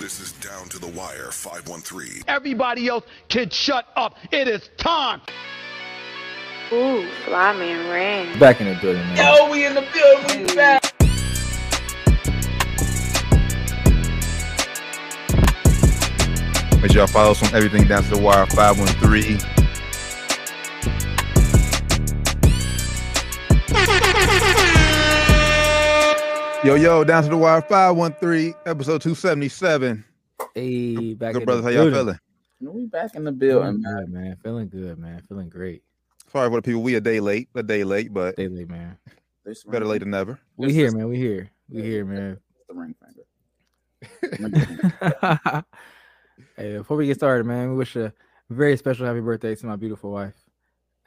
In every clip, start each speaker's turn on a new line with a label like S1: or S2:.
S1: This is Down to the Wire 513.
S2: Everybody else can shut up. It is time.
S3: Ooh, fly man ran.
S4: Back in the building, man.
S5: Yo, we in the building. We back.
S6: Make sure y'all follow us on everything down to the wire 513. Yo, yo, down to the wire 513, episode 277.
S4: Hey, back
S6: Good
S4: in
S6: brothers,
S4: the
S6: how y'all
S4: building.
S6: feeling?
S5: We back in the building, man.
S4: good, man. Feeling good, man. Feeling great.
S6: Sorry for the people, we a day late, a day late, but
S4: day late,
S5: man.
S6: Better late than never.
S4: We here, man. We here. We here, man.
S5: The ring finger.
S4: hey, before we get started, man, we wish a very special happy birthday to my beautiful wife,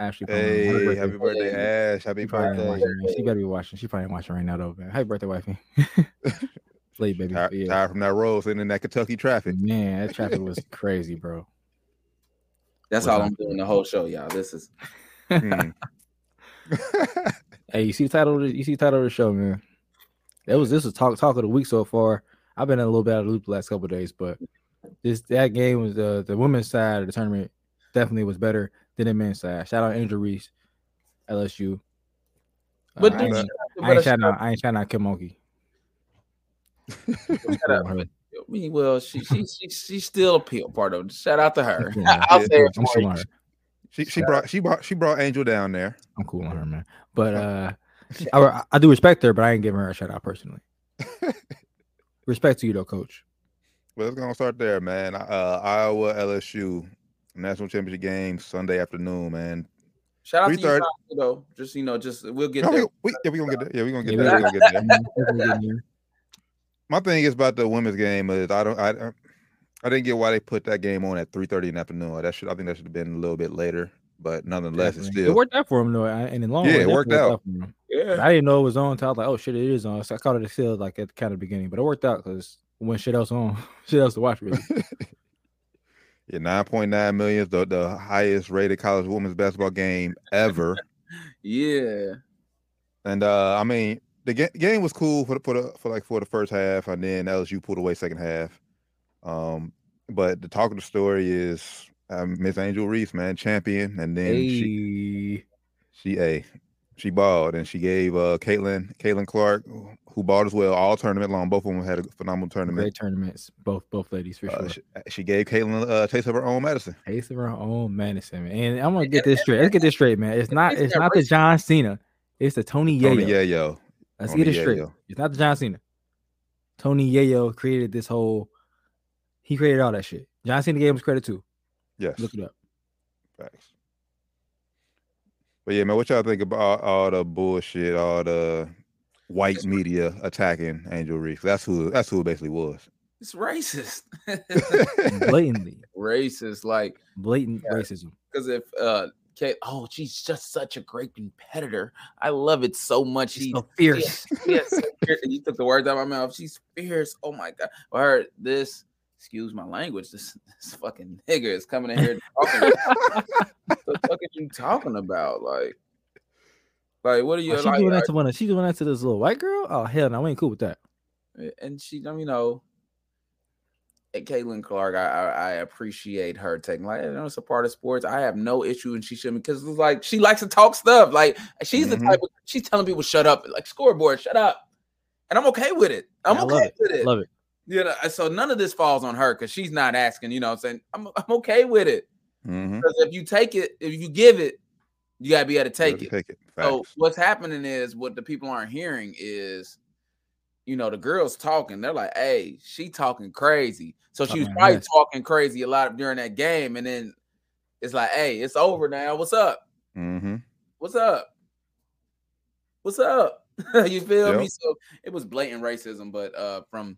S4: Ashley. Palmer.
S6: Hey, happy birthday, Ash. Happy
S4: She probably ain't
S6: birthday.
S4: watching. She better be watching. She probably watching right now, though, man. Happy birthday, wifey. Late, baby.
S6: Tired,
S4: But yeah.
S6: tired from that road sitting in that Kentucky traffic.
S4: Man, that traffic was crazy, bro.
S5: That's all? I'm doing the whole show, y'all. This is
S6: Hmm.
S4: Hey, you see the title? Of the, you see the title of the show, man. That was this was talk talk of the week so far. I've been in a little bit out of the loop the last couple of days, but this that game was the the women's side of the tournament definitely was better than the men's side. Shout out Angel Reese, LSU. Uh,
S5: But
S4: I, ain't,
S5: but
S4: I ain't
S5: a
S4: out. I ain't shouting out Kim Mulkey.
S5: shout out- I mean, well, she she she she's still a part of it. Shout out to her.
S4: Yeah.
S5: I'll say it for you.
S6: she she brought she brought she brought Angel down there.
S4: I'm cool on her, man. But uh, I, I do respect her, but I ain't giving her a shout out personally. respect to you though, Coach.
S6: Well, let's go start there, man. Uh, Iowa LSU national championship game Sunday afternoon, man.
S5: Shout out to you
S6: 3:30.
S5: though. Just you know, just we'll get
S6: No,
S5: there.
S6: we, we, yeah, we gonna get there. Yeah, we gonna get there.
S4: we-
S6: We gonna get there.
S4: Definitely getting there.
S6: My thing is about the women's game is I don't I I didn't get why they put that game on at three thirty in the afternoon. That should I think that should have been a little bit later, but nonetheless, it's still
S4: It worked out for him though, I- and in the long
S6: Yeah,
S4: run,
S6: it worked
S4: definitely
S6: out.
S5: Yeah.
S4: I didn't know it was on until I was like, "Oh shit, it is on." So I caught it a still like at the kind of beginning, but it worked out because when shit else on, shit else to watch really.
S6: yeah nine point nine million is the the highest rated college women's basketball game ever.
S5: Yeah.
S6: And uh I mean the ga- game was cool for the, for the for like for the first half, and then LSU pulled away second half. Um, but the talk of the story is um, Miss Angel Reese, man, champion, and then she she a she balled, and she gave uh Caitlin Caitlin Clark, who balled as well, all tournament long. Both of them had a phenomenal tournament.
S4: great tournaments, both both ladies for
S6: Uh,
S4: sure.
S6: she, she gave Caitlin a taste of her own medicine.
S4: Taste of her own medicine, man. And I'm gonna get this straight. Let's get this straight, man. It's not. It's not the? John Cena. It's the Tony
S6: Tony
S4: Yayo.
S6: Yayo.
S4: Let's
S6: Tony
S4: get it straight. It's not the John Cena. Tony Yayo created this whole. He created all that shit. John Cena gave him credit too.
S6: Yes.
S4: Look it up.
S6: Facts. But yeah, man, what y'all think about all the bullshit, all the white media attacking Angel Reese? That's who that's who it basically was.
S5: It's racist.
S4: Blatantly,
S5: racist. Like,
S4: blatant
S5: Yeah.
S4: racism.
S5: because if uh Kate, oh, she's just such a great competitor. I love it so much.
S4: She's
S5: She
S4: so fierce.
S5: yes, so fierce. And you took the words out of my mouth. She's fierce. Oh my god. I heard this. Excuse my language. This, this fucking nigga is coming in here talking. what the fuck are you talking about? Like, like what are you
S4: Oh, she
S5: like?
S4: doing that to one. of- She doing that to this little white girl. Oh hell, no, I ain't cool with that.
S5: and she, I mean, you know, Caitlin Clark, I, I I appreciate her taking like, you know, it's a part of sports. I have no issue, and she shouldn't because it's like she likes to talk stuff. Like she's
S6: Mhm.
S5: the type of she's telling people shut up, like scoreboard, shut up, and I'm okay with it. I'm
S4: I
S5: okay
S4: it.
S5: with it.
S4: Love it.
S5: You know, so none of this falls on her because she's not asking. You know, I'm saying I'm I'm okay with it
S6: Mm-hmm.
S5: because if you take it, if you give it, you gotta be able to take it.
S6: Take it.
S5: So what's happening is what the people aren't hearing is, you know, the girls talking. They're like, "Hey, she talking crazy." So she was
S4: Talking
S5: probably
S4: mess.
S5: talking crazy a lot during that game, and then it's like, "Hey, it's over now. What's up?
S6: Mm-hmm.
S5: What's up? What's up?" you feel me? So it was blatant racism, but uh, from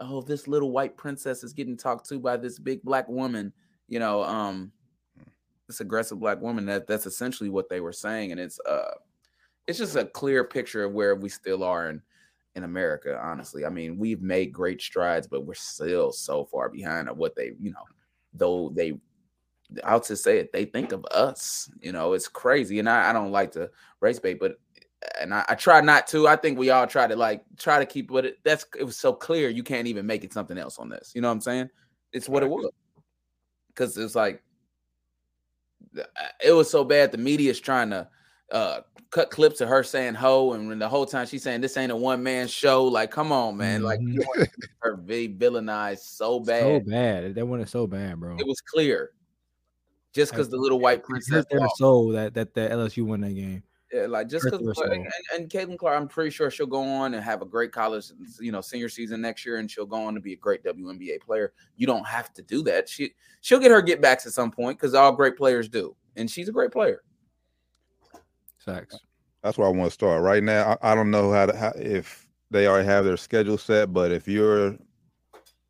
S5: oh, this little white princess is getting talked to by this big black woman. You know, um, this aggressive black woman. That that's essentially what they were saying, and it's uh, it's just a clear picture of where we still are in in America. Honestly, I mean, we've made great strides, but we're still so far behind of what they, you know, though they. I'll just say it. They think of us. You know, it's crazy, and I, I don't like to race bait, but and I, I try not to. I think we all try to like try to keep what it. That's it was so clear you can't even make it something else on this. You know what I'm saying? It's what it was because it's like uh, it was so bad. The media's trying to uh cut clips of her saying "ho," and when the whole time she's saying this ain't a one man show. Like, come on, man! Like her be villainized so bad.
S4: So bad. That one is so bad, bro.
S5: It was clear. Just because the little white princess
S4: their soul that that the LSU won that game.
S5: Yeah, like just because and, and Caitlin Clark, I'm pretty sure she'll go on and have a great college, you know, senior season next year, and she'll go on to be a great WNBA player. You don't have to do that. She she'll get her get backs at some point because all great players do, and she's a great player.
S4: Facts.
S6: That's where I want to start. Right now, I, I don't know how, to, how if they already have their schedule set, but if you're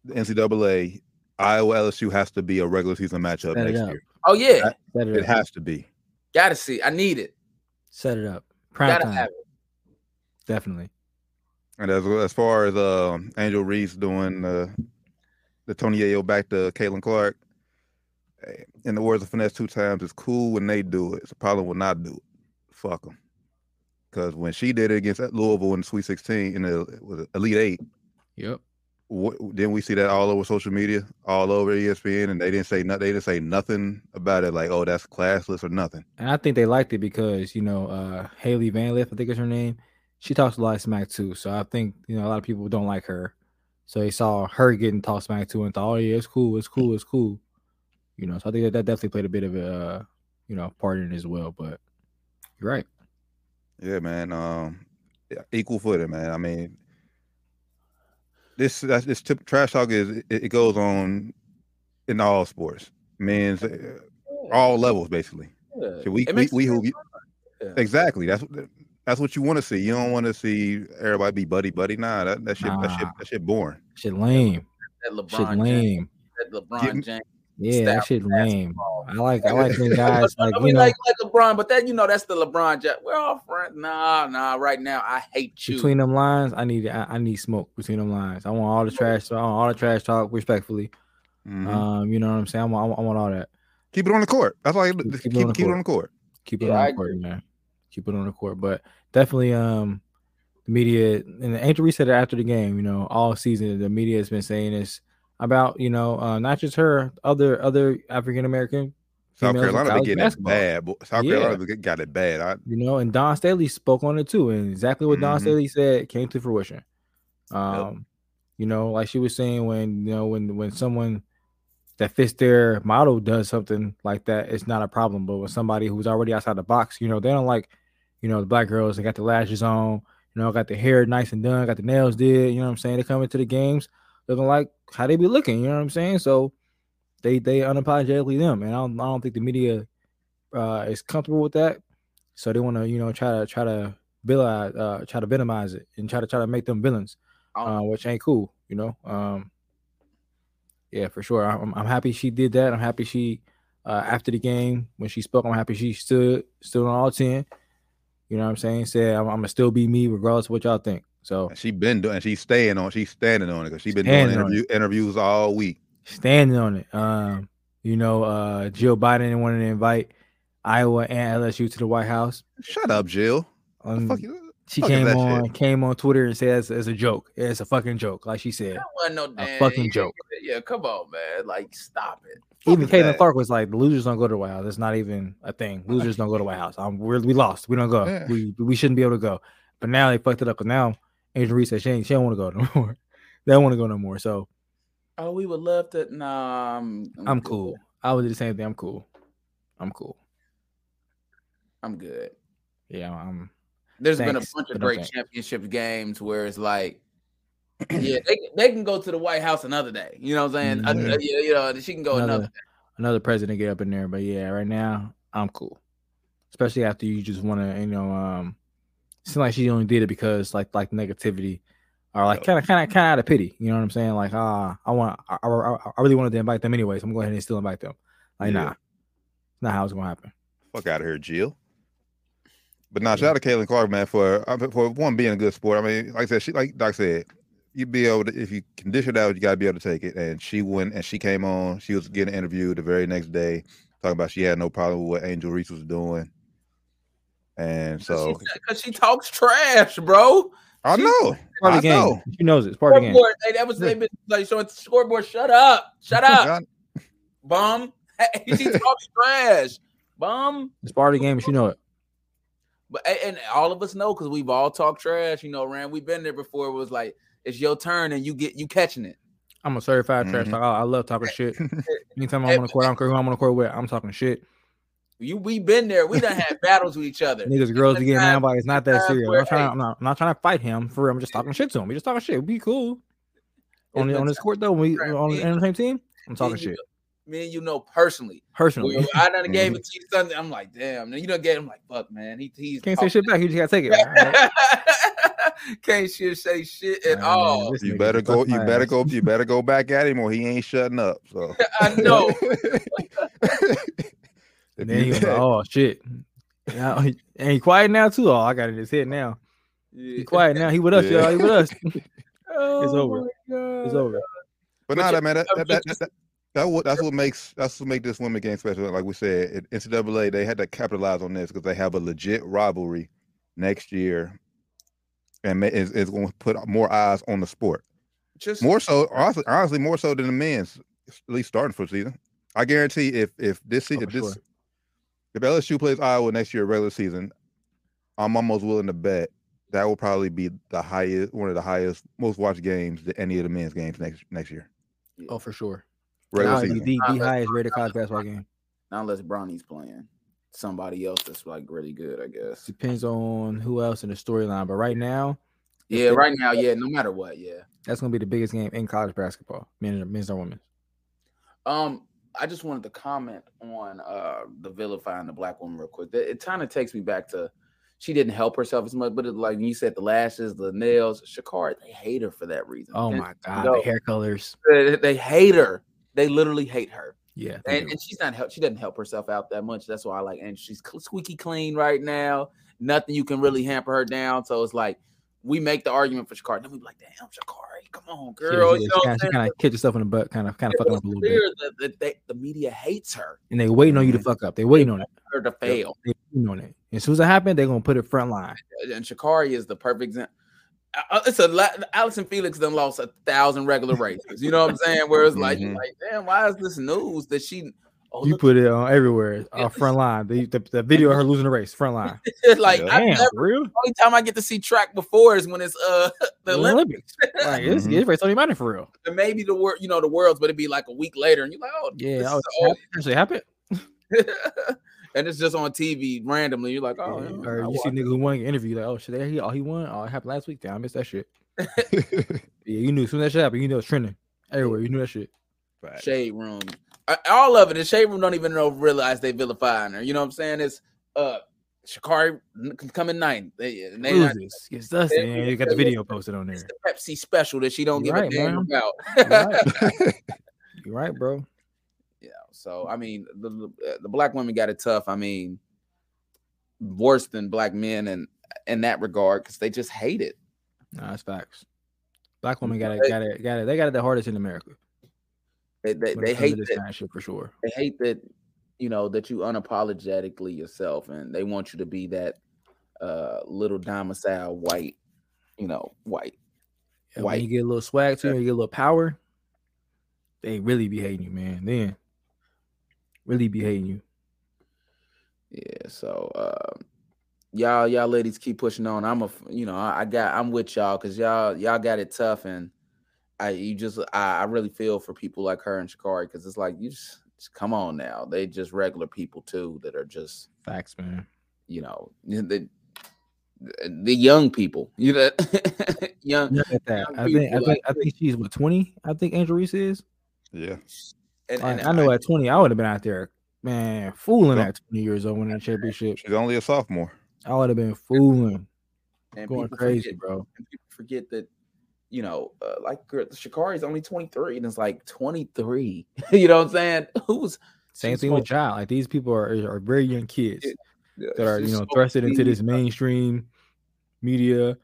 S6: the NCAA, Iowa LSU has to be a regular season matchup
S4: Set
S6: next
S4: up.
S6: year.
S5: Oh yeah,
S6: That-
S4: it
S6: It has to be.
S5: gotta see. I need it.
S4: Set it up. Prime
S5: Gotta
S4: time. Definitely.
S6: And as as far as uh, Angel Reese doing uh, the Tony Yayo back to Caitlin Clark, eh, in the words of Finesse2tymes, it's cool when they do it. It's a problem when not do it. Fuck them. Because when she did it against Louisville in the Sweet 16 in the was it Elite Eight,
S4: Yep.
S6: What, didn't we see that all over social media, all over ESPN, and they didn't say nothing. They didn't say nothing about it, like, oh, that's classless or nothing.
S4: And I think they liked it because, you know, uh Hailey Van Lith, I think is her name. She talks a lot of smack too. So I think, you know, a lot of people don't like her. So they saw her getting talked smack too and thought, oh yeah, it's cool, it's cool, it's cool. You know, so I think that, that definitely played a bit of a uh, you know, part in it as well. But you're right.
S6: Yeah, man. Um, equal footing, man. I mean, this that's this tip, trash talk is it, it goes on in all sports, men's, uh, all levels, basically.
S5: Yeah.
S6: So we
S5: It
S6: we,
S5: makes
S6: we who we-
S5: Yeah.
S6: exactly that's that's what you want to see. You don't want to see everybody be buddy buddy. Nah, that that shit that shit that shit boring.
S4: Shit lame.
S5: That
S4: Shit
S5: LeBron James.
S4: lame.
S5: That LeBron James.
S4: Yeah, that
S5: Style
S4: shit lame. I like I like them guys like
S5: I
S4: you know
S5: like like LeBron, but that you know that's the LeBron. James. We're all friends. Nah, nah. Right now, I hate you.
S4: between them lines, I need I, I need smoke between them lines. I want all the trash I want all the trash talk respectfully.
S6: Mhm.
S4: Um, you know what I'm saying? I want, I want, I want all that.
S6: keep it on the court. That's all. You,
S4: Keep-
S6: keep
S4: keep
S6: keep,
S4: it on the
S6: keep it
S4: court.
S6: on the court.
S4: Keep it
S5: Yeah,
S4: on
S5: I
S4: the court, man. Keep it on the court. But definitely, um, the media and Angel Reese said it after the game. You know, all season the media has been saying this about you know uh, not just her, other other African American.
S6: South Carolina, getting it bad. South
S4: Yeah.
S6: Carolina got it bad. I,
S4: You know, and Dawn Staley spoke on it too, and exactly what Dawn
S6: Mhm.
S4: Staley said came to fruition. Um, you know, like she was saying when you know when when someone that fits their model does something like that, it's not a problem. But when somebody who's already outside the box, you know, they don't like, you know, the black girls. They got the lashes on, you know, got the hair nice and done, got the nails did. You know what I'm saying? They come into the games looking like how they be looking. You know what I'm saying? So they they unapologetically them, and I don't I don't think the media uh, is comfortable with that. So they want to you know try to try to villainize, uh, try to villainize it and try to try to make them villains,
S5: Oh.
S4: uh, which ain't cool. You know. Um, yeah, for sure. I'm, I'm happy she did that. I'm happy she uh, after the game when she spoke. I'm happy she stood stood on all ten. You know what I'm saying? Said I'm, I'm gonna still be me regardless of what y'all think. So
S6: and she been doing. She's staying on. She's standing on it because she's been doing interview, interviews all week.
S4: standing on it. Um, you know, uh, Jill Biden wanted to invite Iowa and LSU to the White House.
S6: Shut up, Jill. The
S4: Um,
S6: fuck you-
S4: she
S6: fuck
S4: came on
S6: shit?
S4: came on Twitter and said it's, it's a joke. It's a fucking joke, like she said.
S5: That wasn't no damn
S4: fucking joke.
S5: Yeah, come on, man. Like, stop it.
S4: Even
S6: is
S4: Caitlin? Clark was like, losers don't go to the White House. It's not even a thing. Losers don't go to the White House. Um, we're, we lost. We don't go.
S6: Yeah.
S4: We we shouldn't be able to go. But now they fucked it up. Because now Angel Reese said she ain't, she don't want to go no more. they don't want to go no more. So
S5: Oh, we would love to. Nah, I'm,
S4: I'm
S5: good.
S4: cool. I would do the same thing. I'm cool. I'm cool.
S5: I'm good.
S4: Yeah, I'm.
S5: There's been a bunch of great
S4: thanks.
S5: championship games where it's like, yeah, they, they can go to the White House another day. You know what I'm saying? Uh, yeah, you know, she can go another.
S4: another another president get up in there. But yeah, right now I'm cool. Especially after you just want to, you know, um, seem like she only did it because like like negativity, or like kind of kind of kind of out of pity. You know what I'm saying? Like ah, I want, I, I, I really wanted to invite them anyway, so I'm going ahead and still invite them. Like
S6: Yeah.
S4: nah, not how it's gonna happen.
S6: Fuck out of here, Jill. But now, shout out to Caitlin Clark, man, for uh, for one being a good sport. I mean, like I said, she like Doc said, you be able to if you it out, you gotta be able to take it. And she went and she came on. She was getting interviewed the very next day, talking about she had no problem with what Angel Reese was doing. And so
S5: because she, talks trash, bro.
S6: I
S5: She-
S6: know.
S4: Part of the game.
S6: know.
S4: She knows it. It's part of the game.
S5: Hey, that was they been like showing the scoreboard. Shut up, shut up,
S6: I-
S5: bum. she talks trash, bum.
S4: It's part of the game. and She know it.
S5: But and all of us know because we've all talked trash. You know, Rand. We've been there before. It was like it's your turn and you get you catching it.
S4: I'm a certified trash
S6: Mhm.
S4: talker. I, I love talking shit. Anytime I'm on the court, I don't care who I'm on the court with. I'm talking shit.
S5: You we been there. We done had battles with each other.
S4: Niggas, girls be getting
S5: time-
S4: mad, but it's not that serious. I'm not, trying,
S5: hey-
S4: I'm, not, I'm not trying to fight him for real. I'm just talking shit to him. We just talking shit. We cool. On, the, on this court though, we
S5: Right,
S4: on the on the same team, I'm talking
S5: Me and you
S4: shit
S5: know- Me and you know personally.
S4: personally.
S5: When I done gave mm-hmm. it to you Sunday. I'm like, damn. Then you done gave him like, fuck, man. He he's
S4: Can't say shit back. You just gotta take it. All right.
S5: Can't shit say shit at
S4: Man,
S5: all.
S4: this
S6: You better go. You better
S4: ass.
S6: go. You better go back at him, or he ain't shutting up. So
S5: I know.
S4: And then he was like, "Oh shit." Now, he- and he quiet now too. Oh, I got it in his head now. He quiet now. He with us,
S6: Yeah.
S4: y'all. He with us.
S5: Oh
S4: It's over.
S5: Oh, my God.
S4: It's over.
S6: But
S5: But
S6: nah,
S5: you-
S6: that man, that, that, that, that, that what that's what makes that's what make this women game special. Like we said, NCAA they had to capitalize on this because they have a legit rivalry next year, and ma- it's, it's going to put more eyes on the sport.
S5: Just
S6: More so, honestly, honestly, more so than the men's. At least starting for the season. I guarantee if if this se-
S4: Oh,
S6: if this
S4: sure.
S6: If LSU plays Iowa next year regular season, I'm almost willing to bet that will probably be the highest one of the highest most watched games that any of the men's games next next year.
S4: Oh, for sure.
S6: Regular
S4: Now, the,
S6: season.
S4: the, the
S5: Unless-
S4: highest rated college basketball game
S5: not unless Bronny's playing somebody else that's like really good, I guess.
S4: depends on who else in the storyline. But right now,
S5: Yeah, right now, yeah, no matter what, yeah.
S4: that's gonna be the biggest game in college basketball, men, and men's or women's.
S5: Um, I just wanted to comment on uh the vilifying the black woman real quick. It, it kind of takes me back to she didn't help herself as much, but it, like you said, the lashes, the nails, Shakar, they hate her for that reason.
S4: Oh
S5: And
S4: my god,
S5: no.
S4: the hair colors.
S5: They, they hate her. They literally hate her.
S4: Yeah,
S5: and, and she's not help. She doesn't help herself out that much. That's why I like. And she's squeaky clean right now. Nothing you can really hamper her down. So it's like we make the argument for Shakar, Then we be like, damn, Sha'Carri, come on, girl.
S4: she,
S5: you know what
S4: kind of kicked herself in the butt, kind of kind of fucking up a little bit.
S5: That, that they, the media hates her.
S4: And they waiting on you to
S6: Mhm.
S4: fuck up. They waiting on it.
S5: Her to fail.
S4: They waiting on it. As soon as it happened, they're gonna put it front line.
S5: And Sha'Carri is the perfect example. It's a Allison Felix done lost a thousand regular races. You know what I'm saying? Where it's like,
S6: Mhm.
S5: like, damn, why is this news that she? Oh,
S4: You put it on everywhere. Uh, front line. The, the, the video of her losing the race. Front line.
S5: like
S6: Yeah.
S5: I
S4: Damn,
S5: never.
S4: for real.
S5: Only time I get to see track before is when it's uh the
S4: The
S5: Olympics.
S4: Olympics. Like it's,
S6: Mhm.
S4: it's race don't matter for real.
S5: and maybe the world, you know, the worlds, but it'd be like a week later, and you're like, oh,
S4: Yeah,
S5: this
S4: oh,
S5: is
S4: it actually happened.
S5: and it's just on TV randomly. You're like, oh,
S4: Yeah,
S5: yeah,
S4: or you see
S5: watch
S4: niggas who won an interview like, oh shit, he oh he won. Oh, it happened last week. Damn, I missed that shit. Yeah, you knew as soon as that shit happened, you know it's trending everywhere. You knew that shit.
S6: Facts.
S5: Shade Room. All of it. The Shade Room don't even know realize they vilifying her. You know what I'm saying? It's uh Sha'Carri coming ninth. They, they
S4: Loses, gets dusted, and you got the video posted on there.
S5: it's the Pepsi special that she don't
S4: You're
S5: give
S4: right,
S5: a damn
S4: man.
S5: about.
S4: You're right. You're right, bro.
S5: Yeah. So I mean, the, the uh, black women got it tough. I mean, worse than black men, and in that regard, because they just hate it.
S4: Nah, that's facts. Black women got it, got it, got it. They got it the hardest in America.
S5: They they, they
S4: it comes to
S5: hate that.
S4: for sure.
S5: They hate that. You know that you unapologetically yourself, and they want you to be that uh little domicile white. You know, white.
S4: And
S5: White.
S4: When you get a little swag to you, you get a little power. They really be hating you, man. Then really be hating you.
S5: Yeah. So, um, y'all, y'all ladies keep pushing on. I'm a you know, I, I got, I'm with y'all because y'all, y'all got it tough, and I, you just, I, I really feel for people like her and Sha'Carri because it's like you just, just come on now. They just regular people too that are just,
S4: Facts, man.
S5: you know, the the young people, you know, young.
S4: Look at that.
S5: young
S4: I think I think
S5: like
S4: I think she's what twenty. I think Angel Reese is.
S6: yeah.
S5: And,
S4: Like,
S5: and
S4: I know at twenty, I would have been out there, man, fooling
S6: Yeah.
S4: at twenty years old winning a championship.
S6: She's only a sophomore.
S4: I would have been fooling,
S5: and
S4: going crazy,
S5: forget-
S4: bro.
S5: and people forget that you know uh, like girl, Sha'Carri is only 23 and it's like 23 you know what i'm saying who's
S4: Same thing with child. Like these people are are very young kids
S5: Yeah,
S4: that are you know
S5: supposed
S4: thrusted
S5: to
S4: into this mainstream media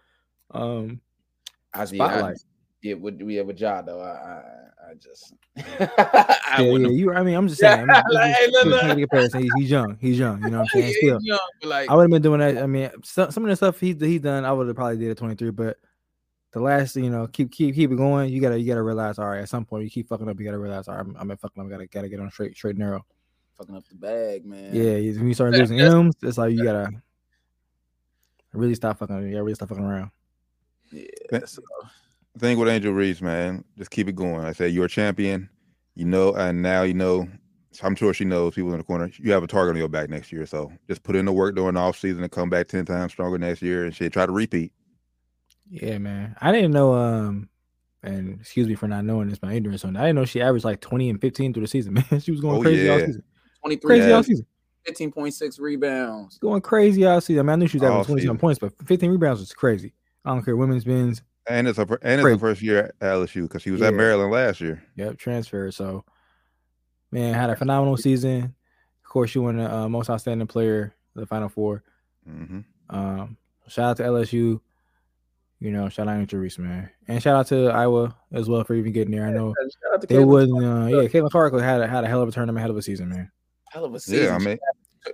S4: um
S5: I, yeah, I,
S4: spotlight.
S5: yeah with yeah with Ja though I, I I just.
S4: Yeah,
S5: I
S4: yeah,
S5: wouldn't-
S4: you. I mean, I'm just
S5: Yeah,
S4: saying. I'm just-
S5: like,
S4: just-
S5: look, look.
S4: comparison. He's, he's young. He's young. You know what I'm saying? Still,
S5: young, like,
S4: I would have been doing that. I mean, some, some of the stuff he he done, I would have probably did at 23. But the last, you know, keep keep keep it going. You gotta you gotta realize, all right, at some point you keep fucking up. You gotta realize, all right, I'm, I'm fucking up. I gotta gotta get on straight straight and narrow.
S5: fucking up the bag, man.
S4: Yeah, when you start losing
S5: that's-
S4: M's, it's like you gotta really stop fucking. You gotta really stop fucking around.
S5: yeah.
S6: That-
S5: so-
S6: thing with Angel Reese, man, just keep it going. I said you're a champion, you know, and now you know. I'm sure she knows people in the corner. You have a target on your back next year, so just put in the work during the off season and come back ten times stronger next year, and shit. Try to repeat.
S4: Yeah, man. I didn't know. Um, and excuse me for not knowing this, my ignorance on. that. I didn't know she averaged like 20 and 15 through the season. Man, she was going
S6: Oh,
S4: crazy all
S6: yeah.
S4: season.
S5: 23
S4: Crazy all season.
S5: 15.6 rebounds.
S4: Going crazy all season. I mean, I knew she was
S6: All
S4: averaging 27
S6: season.
S4: points, but 15 rebounds was crazy. I don't care. Women's, men's.
S6: And it's a and it's
S4: Crazy.
S6: the first year at LSU because she was
S4: Yeah.
S6: at Maryland last year.
S4: Yep, transfer. So, man, had a phenomenal season. Of course, she won the uh, most outstanding player, of the Final Four.
S6: hmm
S4: Um, shout out to LSU. You know, shout out to Reese, man, and shout out to Iowa as well for even getting there. I know
S5: Shout out
S4: they
S5: Caitlin
S4: wouldn't. Uh, yeah, Caitlin Clark had a, had a hell of a tournament, hell of a season, man.
S5: Hell of a season.
S6: Yeah, I mean,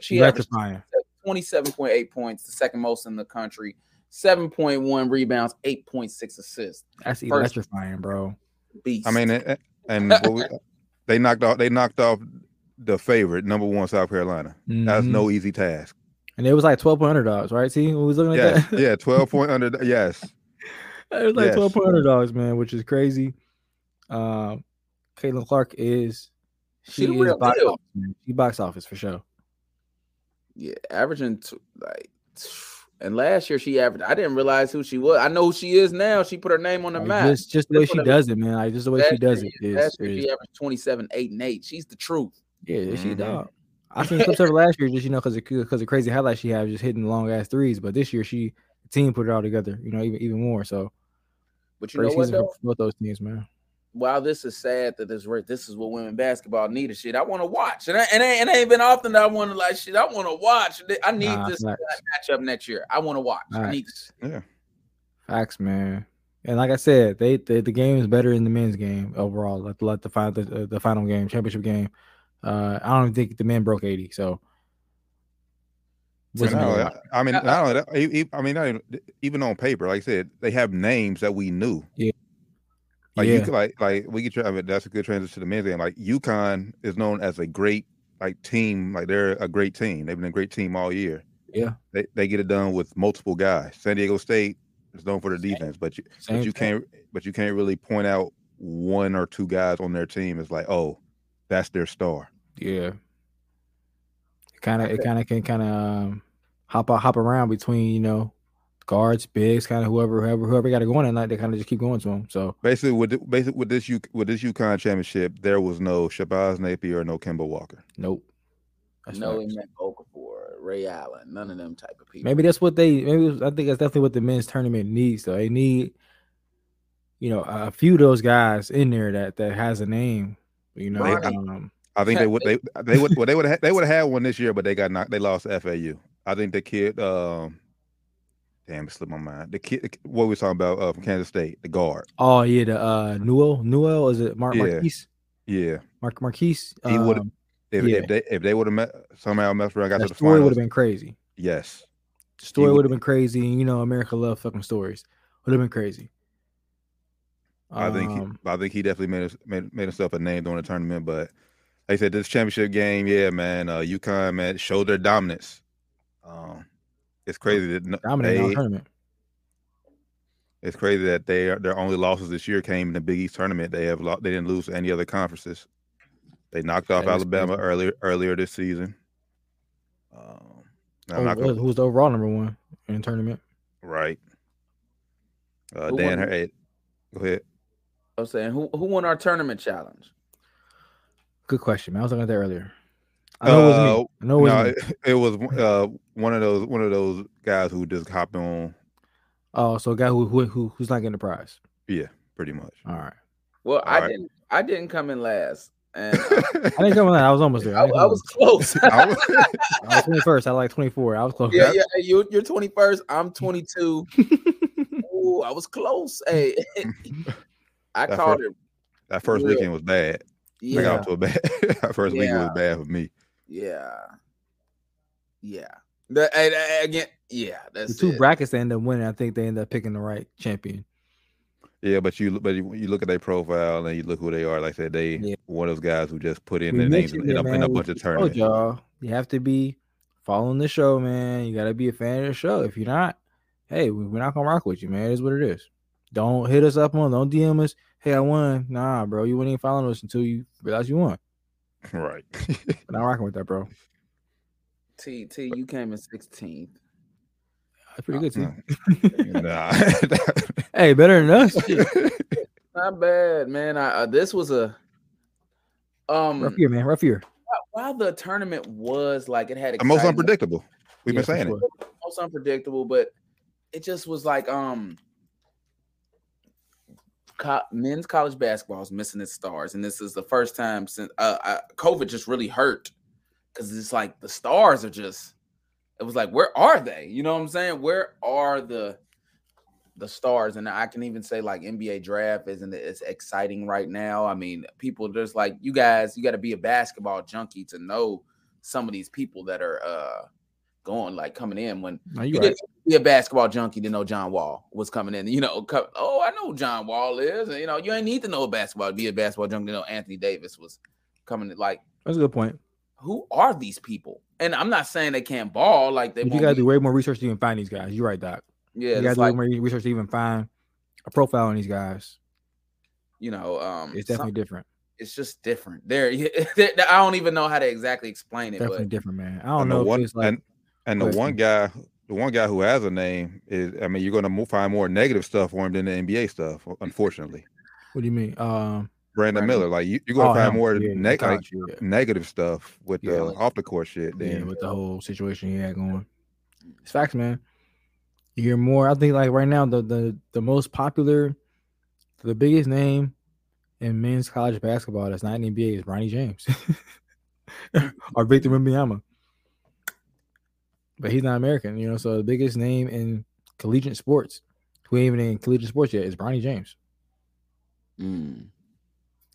S5: she averaged
S4: Electrifying.
S5: 27.8 points, the second most in the country, 7.1 rebounds, 8.6 assists.
S4: That's
S5: First-
S4: electrifying, bro.
S5: Beast.
S6: I mean, and, and we, they knocked off they knocked off the favorite number one South Carolina. That's
S4: Mhm.
S6: no easy task.
S4: And it was like 12 point underdogs, right? See, we was looking at
S6: Yes,
S4: that.
S6: yeah, twelve point under. Yes,
S4: it was like
S6: Yes.
S4: 12 point underdogs, man, which is crazy. Um, Caitlin Clark is
S5: She
S4: she
S5: the
S4: is
S5: real
S4: box
S5: deal.
S4: office, man. She box office for sure.
S5: yeah, averaging t- like. And last year she averaged. I didn't realize who she was. I know who she is now. She put her name on the
S4: Like,
S5: map.
S4: just just the way she does it, man. Like just the way she does
S5: year-
S4: it is,
S5: Last year
S4: is
S5: she averaged 27, 8, and 8. She's the truth.
S4: yeah, she
S6: Mhm.
S4: dog. I seen clips of her last year, just you know, because because the crazy highlights she had, just hitting long ass threes. But this year, she the team put it all together, you know, even even more. So
S5: But you
S4: great
S5: know what
S4: season
S5: though?
S4: both those teams, man.
S5: While this is sad that this this is what women basketball need and shit. I want to watch, and I, and it ain't, it ain't been often that I want to like shit. I want to watch. I need
S4: Nah,
S5: this
S4: facts.
S5: matchup next year. I want to watch. I need.
S4: Facts. Facts, man. And like I said, they, they the game is better in the men's game overall. Like, like the final the, the final game, championship game. Uh, I don't think the men broke eighty. So
S6: And
S4: wasn't
S6: not
S4: a
S6: only
S4: lot.
S6: that- I mean, not only that, I mean, not even, even on paper, like I said, they have names that we knew.
S4: Yeah.
S6: Like
S4: Yeah.
S6: you could like like we could try. I mean, that's a good transition to the men's game. Like UConn is known as a great like team. Like they're a great team. They've been a great team all year.
S4: Yeah.
S6: They they get it done with multiple guys. San Diego State is known for their defense, but you
S4: Same
S6: but you
S4: thing.
S6: can't but you can't really point out one or two guys on their team as like, oh, that's their star.
S4: Yeah. Kind of, it kind of can kind of um, hop out, hop around between you know guards, bigs, kind of whoever, whoever, whoever got to go in and like they kind of just keep going to them. So
S6: Basically, with the, basically with this U, with this UConn championship, there was no Shabazz Napier or no Kemba Walker.
S4: nope. That's
S5: no
S4: facts.
S5: Emeka Okafor, Ray Allen, none of them type of people.
S4: Maybe that's what they. Maybe I think that's definitely what the men's tournament needs. Though they need, you know, a few of those guys in there that that has a name. You know,
S5: Right.
S4: um,
S6: I think they would they they would well, they would have they would have had one this year, but they got knocked. They lost to FAU. I think the kid, um, damn, it slipped my mind. The kid, what we were talking about uh, from Kansas State, the guard.
S4: oh yeah, the uh, Nowell, Nowell is it Mark
S6: Yeah.
S4: Markquis?
S6: Yeah,
S4: Mark Markquis.
S6: He would've-
S4: um,
S6: if,
S4: Yeah.
S6: if they if they would have met somehow messed around, got
S4: that
S6: to the
S4: story would have been crazy.
S6: yes,
S4: The story
S6: would-
S4: would have been crazy. and You know, America love fucking stories. Would have been crazy.
S6: I think he,
S4: Um,
S6: I think he definitely made, made made himself a name during the tournament. But like I said, this championship game, yeah, man, uh, UConn man showed their dominance. Um, it's crazy that no-
S4: dominating
S6: they,
S4: our tournament.
S6: It's crazy that they are, their only losses this year came in the Big East tournament. They have lo- they didn't lose to any other conferences. They knocked off
S4: That is
S6: Alabama earlier earlier this season. Um,
S4: Oh,
S6: gonna,
S4: who's the overall number one in the tournament?
S6: right. Uh,
S5: Who
S6: Dan,
S5: won?
S6: hey, go ahead.
S5: I was saying, who who won our tournament challenge?
S4: Good question, man. I was looking at that earlier. I know it was me. I know it was
S6: Uh, no,
S4: me.
S6: it, it was uh, one of those one of those guys who just hopped on.
S4: Oh, so a guy who, who who who's not getting the prize.
S6: Yeah, pretty much.
S4: All right.
S5: Well,
S6: All
S5: I
S6: right.
S5: didn't. I didn't come in last, and
S4: I didn't come in that. I was almost there.
S5: I,
S4: I,
S5: I
S4: come
S5: was close.
S6: I was-
S4: 21st. I like 24. I was close.
S5: yeah, yeah. You, you're 21st. I'm 22. Ooh, I was close. Hey, I
S6: That
S5: called
S6: fir-
S5: it.
S6: That first
S5: Yeah.
S6: weekend was bad. I got
S5: Yeah,
S6: off to a bad. first weekend
S5: Yeah.
S6: was bad for me.
S5: yeah, yeah. The, and, and again, yeah.
S4: The two
S5: it.
S4: brackets they end up winning. I think they end up picking the right champion.
S6: Yeah, but you but you, you look at their profile and you look who they are. Like I said, they
S4: Yeah.
S6: one of those guys who just put in
S4: We
S6: their names
S4: mentioned
S6: in,
S4: it,
S6: a, in
S4: man.
S6: a
S4: We
S6: bunch of tournaments.
S4: y'all you have to be following the show, man. You got to be a fan of the show. If you're not, hey, we- we're not gonna rock with you, man. It is what it is. Don't hit us up on. Don't DM us. Hey, I won. Nah, bro, you wouldn't even following us until you realize you won.
S6: Right.
S4: We're not rocking with that, bro.
S5: T T, you came in 16th.
S4: That's pretty good too.
S6: Mm. nah.
S4: hey, better than us.
S5: Not bad, man. I, uh, this was a um
S4: Rough year, man. Rough year.
S5: while the tournament was like it had
S6: the most unpredictable. We've
S4: Yeah,
S6: been saying
S4: sure.
S6: it.
S5: most unpredictable, but it just was like um co- men's college basketball is missing its stars, and this is the first time since uh, COVID just really hurt because it's like the stars are just. It was like, where are they? You know what I'm saying? Where are the the stars? And I can even say like NBA draft isn't as exciting right now. I mean, people just like you guys. You got to be a basketball junkie to know some of these people that are uh going like coming in when
S4: No,
S5: you
S4: you right.
S5: didn't be a basketball junkie to know John Wall was coming in. You know, co- oh, I know who John Wall is. And, you know, you ain't need to know basketball to be a basketball junkie to know Anthony Davis was coming. in. Like,
S4: That's a good point.
S5: who are these people? And I'm not saying they can't ball. Like they,
S4: you gotta
S5: be-
S4: do way more research to even find these guys. You're right, Doc.
S5: yeah,
S4: you gotta do
S5: like
S4: more research to even find a profile on these guys.
S5: you know, um,
S4: It's
S5: some-
S4: definitely different.
S5: it's just different. There, I don't even know how to exactly explain it,
S4: Definitely
S5: but
S4: different, man. I don't
S6: And
S4: know
S6: the
S4: if
S6: one
S4: it's like
S6: and, and the
S4: Listen.
S6: one guy, the one guy who has a name is, I mean, you're gonna find more negative stuff for him than the NBA stuff. Unfortunately,
S4: what do you mean? Um,
S6: Brandon
S5: Brandon-
S6: Miller, like you, you're gonna
S4: oh,
S6: find
S4: him.
S6: more
S4: Yeah,
S6: neg- like,
S4: yeah.
S6: negative stuff with
S4: Yeah,
S6: the
S5: like-
S6: off the court shit.
S4: yeah, with the whole situation he had going. It's facts, man. You hear more. I think like right now the the the most popular, the biggest name in men's college basketball that's not in the NBA is Bronny James or Victor Wembanyama. But he's not American, you know. So the biggest name in collegiate sports, who ain't even in collegiate sports yet, is Bronny James.
S5: Mm.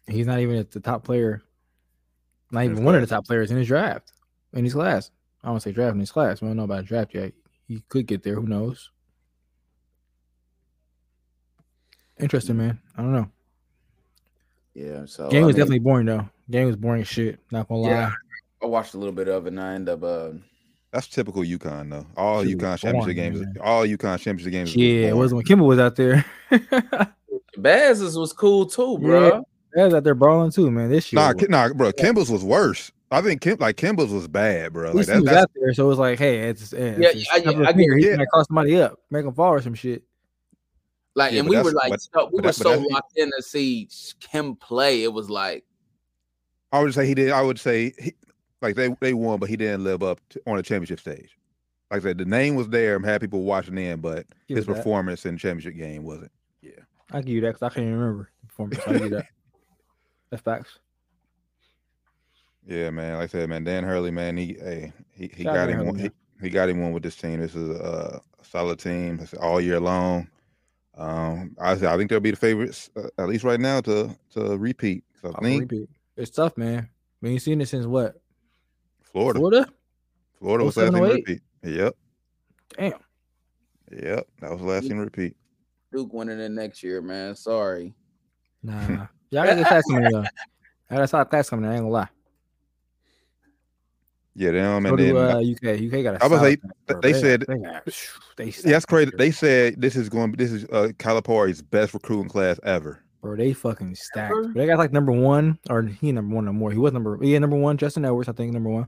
S4: He's not even at the top player, not even one of the top players in his draft, in his class. I don't say draft in his class. We don't know about draft yet. He could get there. Who knows? Interesting, man. I don't know.
S5: yeah. So
S4: Game
S5: I
S4: was
S5: mean,
S4: definitely boring though. Game was boring as shit. Not gonna lie.
S5: I watched a little bit of it, and I end up uh
S6: that's typical UConn though. All
S4: Shit
S6: UConn championship
S4: boring,
S6: games,
S4: man.
S6: all UConn championship games.
S4: Yeah, it
S6: boring.
S4: was when Kemba was out there.
S5: Baz's was cool too, bro.
S4: Yeah. was out there brawling too, man. This shit.
S6: Nah,
S4: was-
S6: nah, bro. Kemba's was worse. I think Kim, like Kemba's was bad, bro. Like
S4: least
S6: that,
S4: he was
S6: that's
S4: out there, so it was like, hey, it's, it's
S5: Yeah,
S4: it's
S5: I-
S4: snap of a
S5: I get-
S4: finger. He
S6: yeah.
S4: might call somebody up, make him fall or some shit.
S5: Like,
S6: Yeah,
S5: and we were like,
S6: but-
S5: so, we were so
S6: that's-
S5: locked in to see Kim play. It was like,
S6: I would say he did. I would say he, like they they won, but he didn't live up to, on a championship stage. Like I said, the name was there and had people watching in, but
S4: Give
S6: his
S4: it that.
S6: performance in the championship game wasn't.
S4: Yeah, I give you that because I can't even remember the performance. I give you that. That's facts.
S6: Yeah, man. Like I said, man, Dan Hurley, man, he hey, he, he
S4: Shout
S6: got him
S4: Hurley,
S6: one, he, he got him one with this team. This is a, a solid team. It's all year long. Um, I I think they'll be the favorites uh, at least right now to to repeat. I think
S4: repeat. It's tough, man. We ain't seen it since what?
S6: Florida, Florida,
S4: Florida?
S6: was last
S4: 07,
S6: team repeat. Yep,
S4: Damn.
S6: yep, that was the last team to repeat.
S5: Duke winning it next year, man. Sorry.
S4: Nah. Y'all got the class coming though. I got a solid class coming. I ain't gonna lie.
S6: Yeah, them
S4: So
S6: and then
S4: do uh, UK. UK got a
S6: I was
S4: solid
S6: like,
S4: class,
S6: they
S4: got-
S6: said-
S4: they got, they
S6: Yeah, that's crazy. They said this is going. This is uh, Calipari's best recruiting class ever.
S4: bro, they fucking stacked.
S5: Ever?
S4: They got like number one, or he number one no more. He was number yeah, number one, Justin Edwards, I think number one.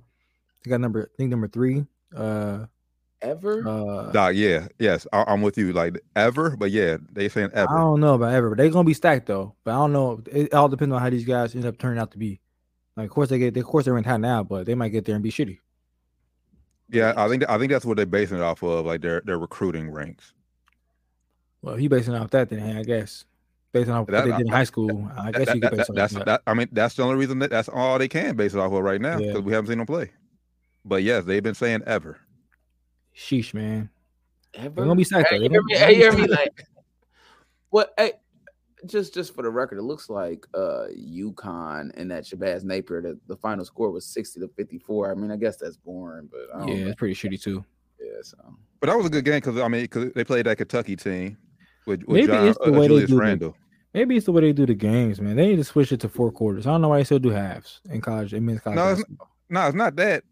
S4: They got number I think number three. Uh
S5: Ever?
S4: uh
S6: Doc, yeah, yes, I, I'm with you. Like ever, but yeah, they saying ever.
S4: I don't know about ever, but they're gonna be stacked though. But I don't know. It all depends on how these guys end up turning out to be. Like, of course they get, of course they're in town now, but they might get there and be shitty.
S6: Yeah, I think I think that's what they're basing it off of, like their their recruiting ranks.
S4: Well, he basing it off that, then hey, I guess based on what
S6: That-
S4: they did in high school, I guess
S6: That-
S4: you
S6: that-
S4: could base
S6: that-
S4: it
S6: that's
S4: that.
S6: that, I mean that's the only reason that that's all they can base it off of right now
S4: Yeah.
S6: because we haven't seen them play. But yes, they've been saying ever.
S4: Sheesh, man.
S5: Ever?
S4: They're gonna be stacked.
S5: Hey,
S4: though.
S5: hear me? Hey, you hear me? Like, what? Hey, just just for the record, it looks like uh UConn and that Shabazz Napier. The, the final score was sixty to fifty four. I mean, I guess that's boring, but I don't
S4: Yeah,
S5: know.
S4: it's pretty shitty too.
S5: yeah. So
S6: But that was a good game because I mean, because they played that Kentucky team with, with
S4: Maybe
S6: John,
S4: it's the
S6: uh,
S4: way they
S6: Julius
S4: do it.
S6: Randle.
S4: Maybe it's the way they do the games, man. They need to switch it to four quarters. I don't know why they still do halves in college. In men's college
S6: No, it's-
S4: basketball.
S6: No, it's not that.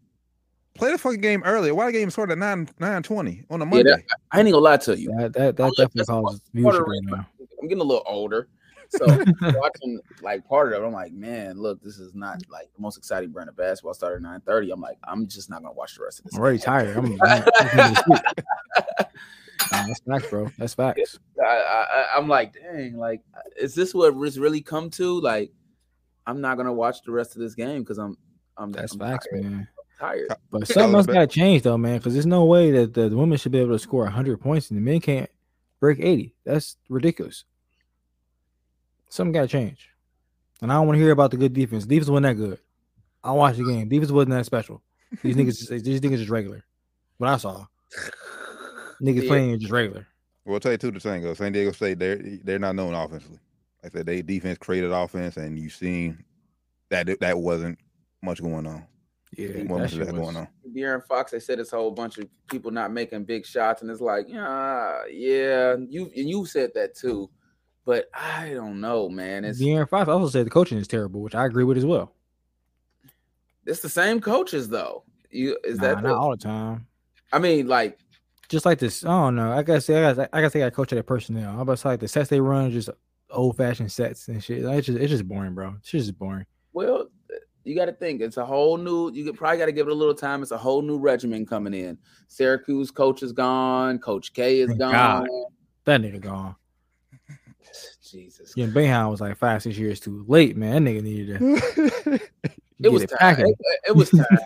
S6: Play the fucking game earlier. Why the game started at nine nine twenty on a
S5: Yeah,
S6: Monday?
S5: that- I ain't gonna lie to you.
S4: That that, that
S5: I'm
S4: definitely causes
S5: part
S4: right now.
S5: I'm getting a little older, so watching like part of it, I'm like, man, look, this is not like the most exciting brand of basketball. Started at nine thirty. I'm like, I'm just not gonna watch the rest of this.
S4: I'm already
S5: game.
S4: tired. I'm, I'm, I'm. Nah, that's facts, bro. That's facts.
S5: I, I, I'm like, dang, like, is this what it's really come to? Like, I'm not gonna watch the rest of this game because I'm, I'm,
S4: That's
S5: I'm
S4: facts,
S5: tired.
S4: man.
S5: Tired.
S4: But something else got to change though, man. Because there's no way that the, the women should be able to score 100 points and the men can't break 80. That's ridiculous. Something got to change. And I don't want to hear about the good defense. Defense wasn't that good. I watched the game. Defense wasn't that special. These niggas, just, these niggas just regular. What I saw, niggas
S5: Yeah.
S4: playing just regular.
S6: Well, I'll tell you too. The thing goes, San Diego State they're they're not known offensively. Like I said, they defense created offense, and you seen that that wasn't much going on.
S4: Yeah,
S6: Wasn't
S4: that
S6: much
S4: shit
S6: of that
S4: was-
S6: going on.
S5: De'Aaron Fox, they said it's a whole bunch of people not making big shots, and it's like, yeah, yeah, you and you said that too, but I don't know, man. It's
S4: De'Aaron Fox also said the coaching is terrible, which I agree with as well.
S5: it's the same coaches though. You is
S4: Nah,
S5: that?
S4: not
S5: the-
S4: all the time.
S5: I mean, like,
S4: just like this. I don't know. I gotta say, I gotta, I gotta say, I coach that personnel. I'm about to say like the sets they run, just old fashioned sets and shit. Like, It's just, it's just boring, bro. It's just boring.
S5: well, you got to think it's a whole new. You probably got to give it a little time. It's a whole new regimen coming in. Syracuse coach is gone. Coach K is
S4: Thank
S5: gone.
S4: God. That nigga gone.
S5: Jesus,
S4: Yeah, Boeheim was like five, six years too late, man. That nigga needed to
S5: it was
S4: it
S5: time. It, it was time.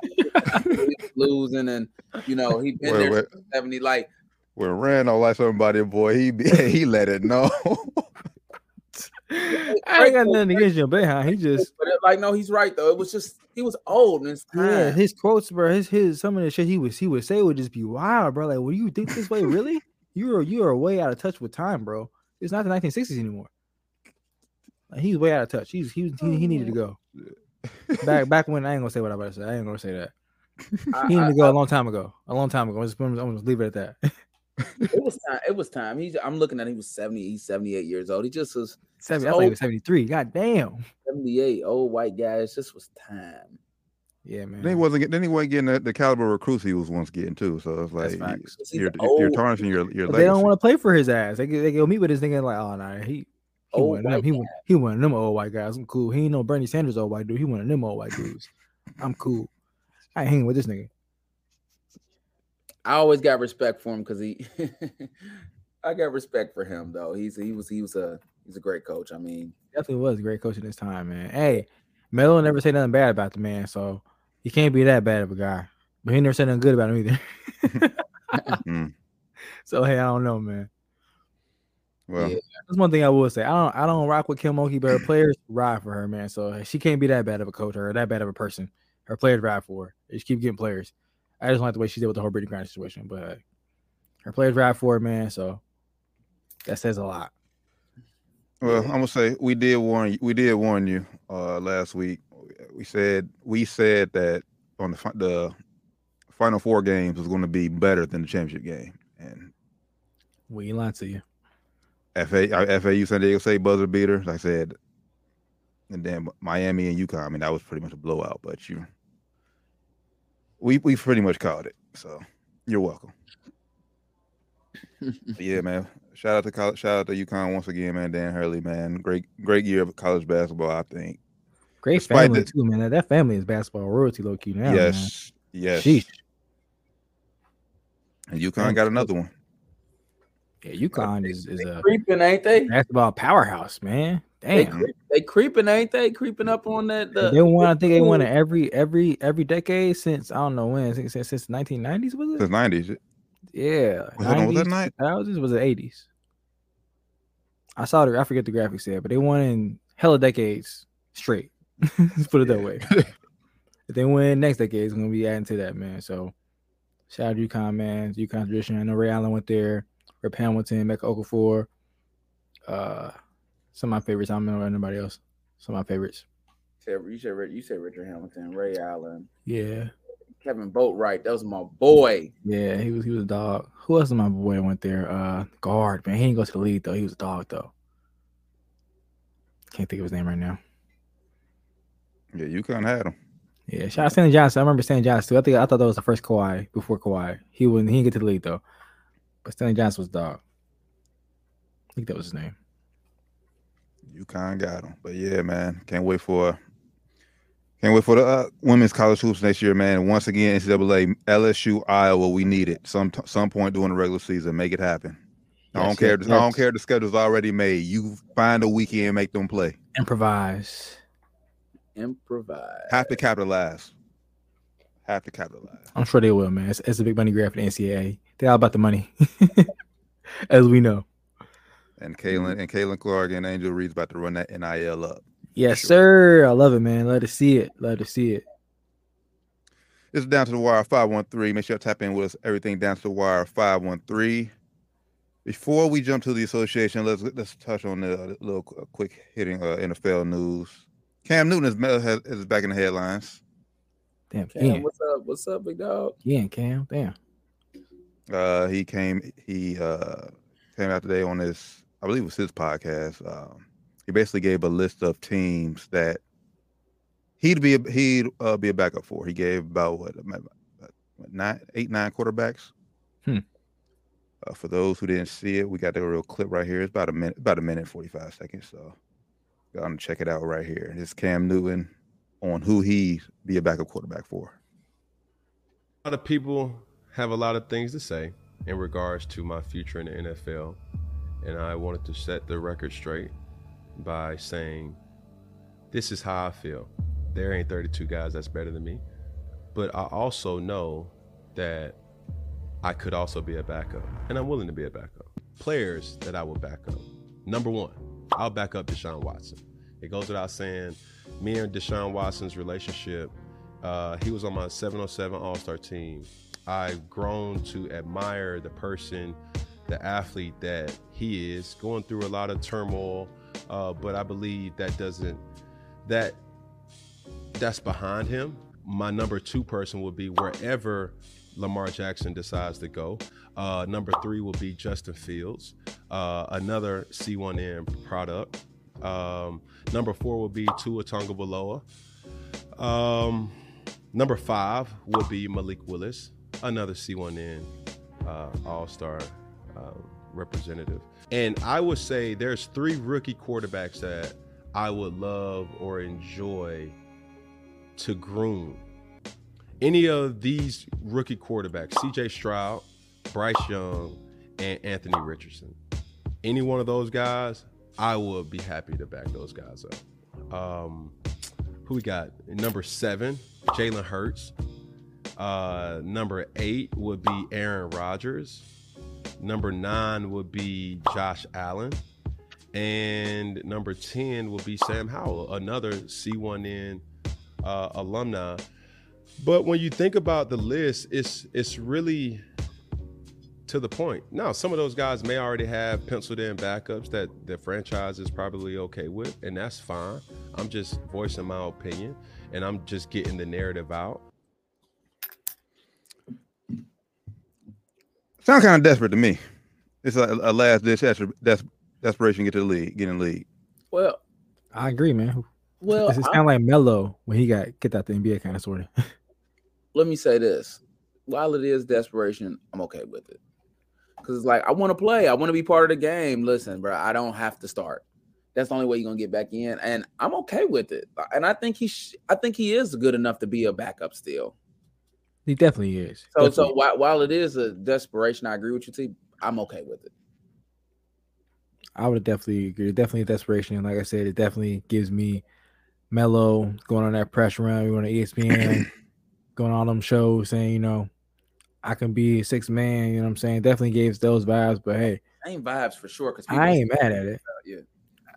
S5: He was losing, and you know he been
S6: Wait,
S5: there
S6: wait.
S5: seventy. Like
S6: When Randall like somebody, boy, he be, he let it know.
S4: I ain't got nothing against Jim Boeheim. He just,
S5: But it, like, no, he's right though. It was just he was old and
S4: yeah, his quotes, bro. His, his, some of the shit he was, he would say would just be wild, bro. Like, well, you think this way, really? You are, you are way out of touch with time, bro. It's not the 1960s anymore. Like, he's way out of touch. He's, he, he, he needed to go. Oh, back back when I ain't gonna say what I'm about to say. I ain't gonna say that.
S5: I-
S4: He needed
S5: I-
S4: to go a long time ago. A long time ago. I'm just, I'm gonna leave it at that.
S5: it was time. It was time. He's I'm looking at him, he was 70, he's 78 years old. He just was
S4: 70, I thought he was 73. God damn.
S5: 78, old white guys. It just was time.
S4: Yeah, man.
S6: then he wasn't. get- Then he wasn't getting the, the caliber of recruits he was once getting too. So it's like
S5: facts.
S6: You're,
S5: old.
S6: you're tarnishing your your
S4: But they don't want to play for his ass. They, go- they go meet with this nigga like, oh nah, he he
S5: Old
S4: one of them.
S5: white
S4: He, one- he one of them old white guys. I'm cool. He ain't no Bernie Sanders old white dude. He one of them old white dudes. I'm cool. I ain't hanging with this nigga.
S5: I always got respect for him because he I got respect for him though. He's he was he was a he's a great coach. I mean,
S4: Definitely was a great coach at this time, man. Hey, Melo never said nothing bad about the man, so he can't be that bad of a guy. But he never said nothing good about him either. So hey, I don't know, man.
S6: Well,
S5: Yeah.
S4: That's one thing I will say. I don't I don't rock with Kim Mulkey, but her players ride for her, man. So she can't be that bad of a coach or that bad of a person. Her players ride for her. They just keep getting players. I just don't like the way she did with the whole Brittney Griner situation, but her players ride for her, man. So that says a lot.
S6: Well, I'm gonna say we did warn you. We did warn you uh, last week. We said we said that on the the final four games was going to be better than the championship game, and
S4: We ain't lying to you.
S6: FA uh, FAU San Diego State buzzer beater. Like I said, and then Miami and UConn. I mean, that was pretty much a blowout. But you, we we pretty much called it. So you're welcome. Yeah, man. Shout out to college, shout out to UConn once again, man. Dan Hurley, man. Great great year of college basketball. I think.
S4: Great
S6: Despite
S4: family
S6: the-
S4: too, man. That, that family is basketball royalty, low key now.
S6: yes,
S4: man.
S6: yes.
S4: Sheesh.
S6: And UConn got another one.
S4: Yeah, UConn is, is a
S5: creeping, ain't they?
S4: basketball powerhouse, man.
S5: They,
S4: Damn.
S5: creep, they creeping, ain't they? Creeping up on that. The,
S4: they won. I think they won it every every every decade since I don't know when. Since since, since the 1990s was it?
S6: Since nineties.
S4: Yeah.
S6: Was that- was that night?
S4: Thousands was the 80s. I saw the I forget the graphics there, but they won in hella decades straight. Let's put it that way. if they win next decade, it's gonna be adding to that, man. So shout out to UConn, man. UConn tradition. I know Ray Allen went there, Rip Hamilton, Mecca Okafor. Uh Some of my favorites. I don't know about anybody else. Some of my favorites.
S5: You said you said Richard Hamilton, Ray Allen,
S4: Yeah,
S5: Kevin Boatright. That was my boy.
S4: yeah. He was he was a dog. Who else is my boy went there? Uh, guard man. He didn't go to the league though. He was a dog though. Can't think of his name right now.
S6: Yeah, you couldn't have him.
S4: Yeah, shout out Stanley Johnson. I remember Stanley Johnson too. I think I thought that was the first Kawhi before Kawhi. He wouldn't he didn't get to the league though. But Stanley Johnson was dog. I think that was his name.
S6: You kind of got him. But yeah, man, can't wait for can't wait for the uh, women's college hoops next year, man. And once again, NCAA, LSU, Iowa, we need it. Some some point during the regular season, make it happen. I don't care.
S4: yes,
S6: I don't care. The schedule's already made. You find a weekend, make them play.
S4: Improvise.
S5: Improvise.
S6: Have to capitalize. Have to capitalize.
S4: I'm sure they will, man. It's, it's a big money grab for the NCAA. They're all about the money, as we know.
S6: And Caitlin and Caitlin Clark and Angel Reese about to run that NIL up.
S4: Yes,
S6: Sure.
S4: sir. I love it, man. Love to see it. Love to see it.
S6: This is down to the wire 513. Make sure you tap in with us. Everything down to the wire 513. Before we jump to the association, let's let's touch on the uh, little quick hitting uh, NFL news. Cam Newton is, is back in the headlines.
S4: Damn,
S5: Cam,
S4: Cam.
S5: what's up? What's up, big dog?
S4: Yeah, Cam. Damn.
S6: Uh, he came he uh, came out today on his I believe it was his podcast. Um, he basically gave a list of teams that he'd be a, he'd uh, be a backup for. He gave about what about nine, eight, nine quarterbacks.
S4: Hmm.
S6: Uh, for those who didn't see it, we got the real clip right here. It's about a minute, about a minute forty five seconds. So, go on and check it out right here. It's Cam Newton on who he'd be a backup quarterback for.
S7: A lot of people have a lot of things to say in regards to my future in the NFL, and I wanted to set the record straight by saying, This is how I feel. There ain't 32 guys that's better than me, but I also know that I could also be a backup, and I'm willing to be a backup. Players that I will back up. Number one, I'll back up Deshaun Watson. It goes without saying, me and Deshaun Watson's relationship uh, he was on my 707 All Star team. I've grown to admire the person, the athlete that he is, going through a lot of turmoil. Uh, but I believe that doesn't that that's behind him. My number two person will be wherever Lamar Jackson decides to go. Uh, number three will be Justin Fields, uh, another C1N product. Um, number four will be Tua Tagovailoa Um, number five would be Malik Willis, another C1N uh, All Star uh, representative. And I would say there's three rookie quarterbacks that I would love or enjoy to groom. Any of these rookie quarterbacks, CJ Stroud, Bryce Young, and Anthony Richardson. Any one of those guys, I would be happy to back those guys up. Um, who we got? Number seven, Jalen Hurts. Uh, number eight would be Aaron Rodgers. Number nine would be Josh Allen. And number 10 would be Sam Howell, another C1N uh, alumni. But when you think about the list, it's it's really to the point. Now, some of those guys may already have penciled in backups that the franchise is probably okay with, and that's fine. I'm just voicing my opinion and I'm just getting the narrative out.
S6: Sound kind of desperate to me. It's a, a last ditch des- des- desperation to get to the league, get in the league.
S5: Well,
S4: I agree, man.
S5: well,
S4: It's
S5: I-
S4: kind of like Melo when he got kicked out the NBA, kind of sort of.
S5: let me say this. While it is desperation, I'm okay with it. Cause it's like I want to play. I want to be part of the game. Listen, bro, I don't have to start. That's the only way you're gonna get back in, and I'm okay with it. And I think he, sh- I think he is good enough to be a backup still.
S4: He definitely is.
S5: So, so while, while it is a desperation, I agree with you, T. I'm okay with it.
S4: I would definitely agree. Definitely a desperation. And like I said, it definitely gives me Melo going on that press run. We went to ESPN, going on all them shows saying, you know, I can be a six man. You know what I'm saying? Definitely gave those vibes. But hey,
S5: Same vibes for sure. Because
S4: I ain't mad at it.
S5: Yeah,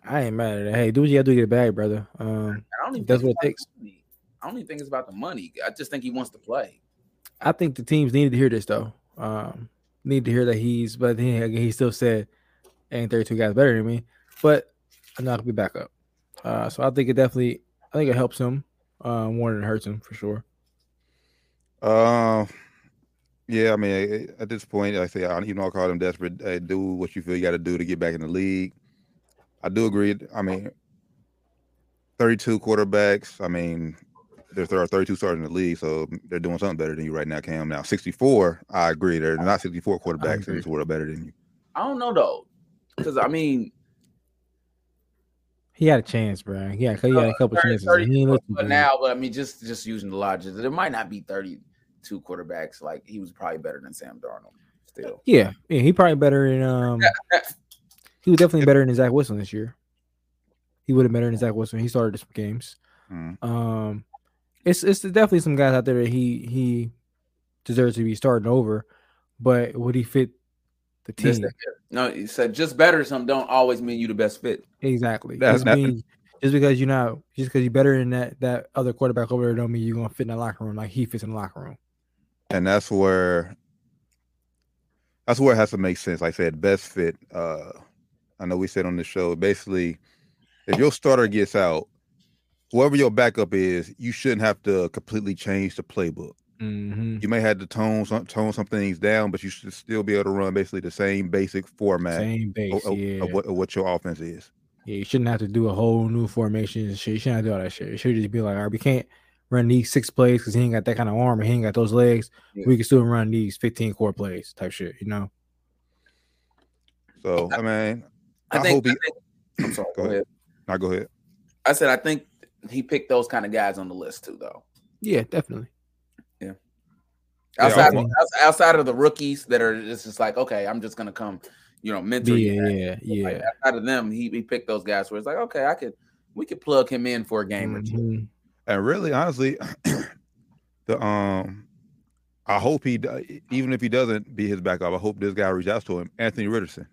S4: I ain't mad at it. Hey, do what you gotta do to get it back, brother. Um,
S5: I don't even
S4: That's what it
S5: takes. I don't even think it's about the money. I just think he wants to play.
S4: I think the teams needed to hear this though. Um, need to hear that he's, but he he still said, "Ain't 32 guys better than me." But I'm not gonna be back up. Uh, so I think it definitely, I think it helps him uh, more than it hurts him for sure.
S6: Uh, yeah, I mean, at this point, I say, I, you know, I call him desperate. Hey, do what you feel you got to do to get back in the league. I do agree. I mean, 32 quarterbacks. I mean, there are 32 starters in the league, so they're doing something better than you right now, Cam. Now, 64, I agree. They're not 64 quarterbacks in this world better than you.
S5: I don't know though, because I mean,
S4: he had a chance, bro. Yeah, he, he had a couple 30, chances. 30,
S5: but, but now, but I mean, just just using the logic, there might not be 32 quarterbacks. Like he was probably better than Sam Darnold. Still,
S4: yeah, yeah, he probably better in um. he was definitely better than Zach Wilson this year. He would have better than Zach Wilson. He started some games. Mm. Um, it's it's definitely some guys out there that he he deserves to be starting over, but would he fit the team?
S5: no, he said just better. Some don't always mean you the best fit.
S4: Exactly. That's just, mean, just because you're not just because you're better than that that other quarterback over there don't mean you're gonna fit in the locker room like he fits in the locker room.
S6: And that's where that's where it has to make sense. Like I said, best fit. Uh I know we said on the show basically if your starter gets out, whoever your backup is, you shouldn't have to completely change the playbook.
S4: Mm-hmm.
S6: You may have to tone some tone some things down, but you should still be able to run basically the same basic format
S4: same base,
S6: of,
S4: yeah.
S6: of, what, of what your offense is.
S4: Yeah, you shouldn't have to do a whole new formation and shit. You shouldn't do all that shit. It should just be like, all right, we can't run these six plays because he ain't got that kind of arm and he ain't got those legs. Yeah. We can still run these 15 core plays type shit, you know?
S6: So, I mean,
S5: I, I think, hope he. I think, I'm sorry, go, go ahead.
S6: Now go ahead.
S5: I said I think he picked those kind of guys on the list too, though.
S4: Yeah, definitely.
S5: Yeah. Outside, yeah, outside of the rookies that are just, just like, okay, I'm just gonna come, you know, mentor.
S4: Yeah, yeah, yeah.
S5: Like, outside of them, he, he picked those guys where it's like, okay, I could, we could plug him in for a game mm-hmm. or two.
S6: Mm-hmm. And really, honestly, the um, I hope he, even if he doesn't be his backup, I hope this guy reaches out to him, Anthony Richardson.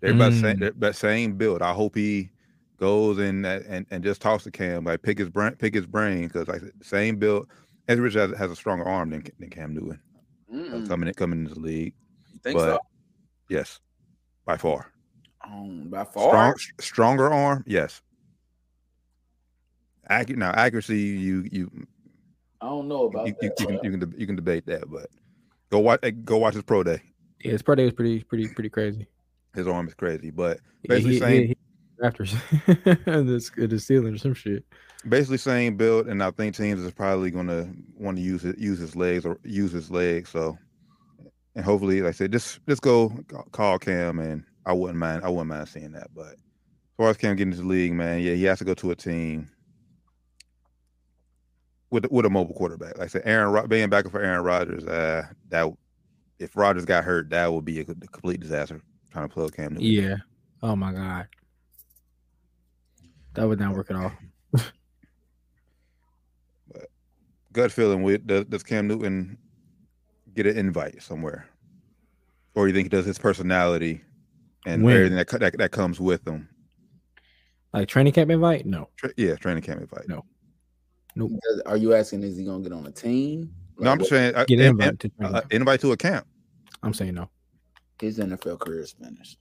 S6: They're about mm. same, that same build. I hope he goes and and and just talks to Cam, like pick his brain, pick his brain, because like same build. Ezra Rich has, has, a stronger arm than, than Cam Newton mm. coming in, coming into the league.
S5: You think but, so?
S6: Yes, by far.
S5: Um, by far,
S6: Strong, stronger arm. Yes. Accurate now, accuracy. You you.
S5: I don't know about
S6: you,
S5: that.
S6: You, you, can, you can you can debate that, but go watch go watch his pro day.
S4: Yeah, his pro day was pretty pretty pretty crazy.
S6: His arm is crazy, but basically he,
S4: saying he, Raptors this the, the Steelers or some shit.
S6: Basically, same build, and I think teams is probably going to want to use it, use his legs or use his legs. So, and hopefully, like I said, just just go call Cam, and I wouldn't mind. I wouldn't mind seeing that. But as far as Cam getting into the league, man, yeah, he has to go to a team with with a mobile quarterback. Like I said, Aaron being back for Aaron Rodgers, uh, that if Rodgers got hurt, that would be a complete disaster. Trying to plug Cam.
S4: Newton. Yeah. Oh my god. That would not work at all.
S6: but gut feeling with does, does Cam Newton get an invite somewhere, or you think he does his personality and when? everything that, that that comes with him?
S4: Like training camp invite? No.
S6: Tra- yeah, training camp invite.
S4: No.
S5: Nope. Are you asking is he gonna get on a team?
S6: Like, no, I'm just saying uh, get an invite, to uh, invite to a camp.
S4: I'm saying no.
S5: His NFL career is finished.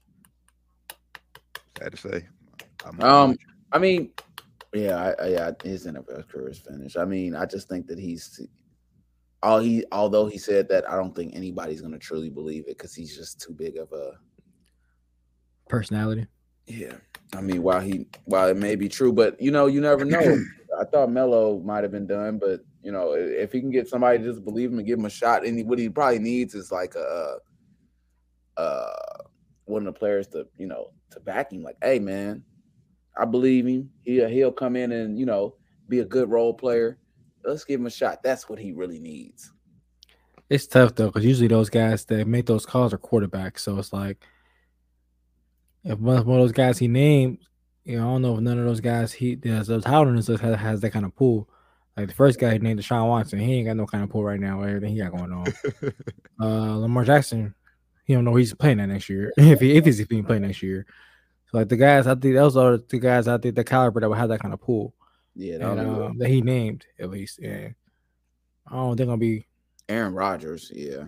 S6: Sad to say.
S5: I'm um, I mean, yeah, I, I, yeah, his NFL career is finished. I mean, I just think that he's all he. Although he said that, I don't think anybody's going to truly believe it because he's just too big of a
S4: personality.
S5: Yeah, I mean, while he while it may be true, but you know, you never know. I thought Melo might have been done, but you know, if he can get somebody to just believe him and give him a shot, and he, what he probably needs is like a, uh, one of the players to you know to back him. Like, hey, man, I believe him. He'll he'll come in and you know be a good role player. Let's give him a shot. That's what he really needs.
S4: It's tough though, because usually those guys that make those calls are quarterbacks. So it's like if one of those guys he named, you know, I don't know if none of those guys he does those Howlanders has, has that kind of pull. Like the first guy he named Deshaun Watson, he ain't got no kind of pull right now. Everything he got going on. uh, Lamar Jackson, he don't know he's playing that next year. if he if he's being playing next year, so like the guys, I think those are the guys I think the caliber that would have that kind of pool.
S5: Yeah,
S4: and, um, that he named at least. And I don't think I'll be
S5: Aaron Rodgers. Yeah,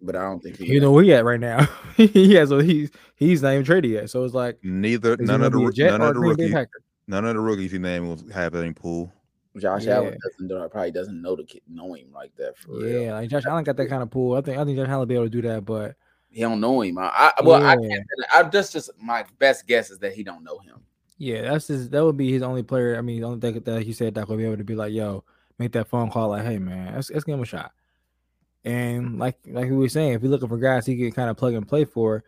S5: but I don't think he
S4: You know where he at right now. he has so he's he's not even traded yet. So it's like
S6: Neither none of the
S4: be a
S6: roo-
S4: Jet
S6: none of the
S4: Green Bay
S6: rookies none of the rookies he named will have any pool.
S5: Josh
S4: Yeah.
S5: Allen doesn't know, probably doesn't know the kid, know him like that for real.
S4: Yeah, like Josh Allen got that kind of pool. I think I think Josh Allen will be able to do that, but
S5: He don't know him. I, I well, I
S4: Yeah.
S5: can't. I that's just my best guess is that he don't know him.
S4: yeah, that's his that would be his only player. I mean, the only thing that he said that would be able to be like, yo, make that phone call, like, hey man, let's, let's give him a shot. And like like we were saying, if you're looking for guys he can kind of plug and play for,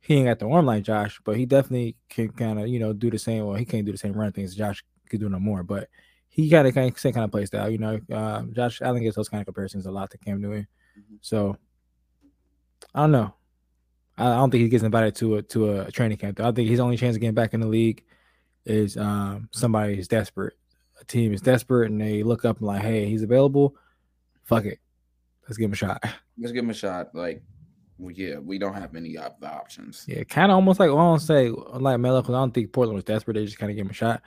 S4: he ain't got the arm like Josh, but he definitely can kind of you know do the same. Well, he can't do the same run things Josh could do no more, but he kind of kind of same kind of play style. You know, um, Josh Allen gets those kind of comparisons a lot to Cam Newton.
S5: Mhm.
S4: So I don't know. I don't think he gets invited to a to a training camp. Though. I think his only chance of getting back in the league is um somebody is desperate. A team is desperate and they look up and like, hey, he's available. Fuck it. Let's give him a shot.
S5: Let's give him a shot. Like, well, yeah, we don't have many op- the options.
S4: Yeah, kind of almost like well, I don't say like Melo because I don't think Portland was desperate. They just kind of give him a shot.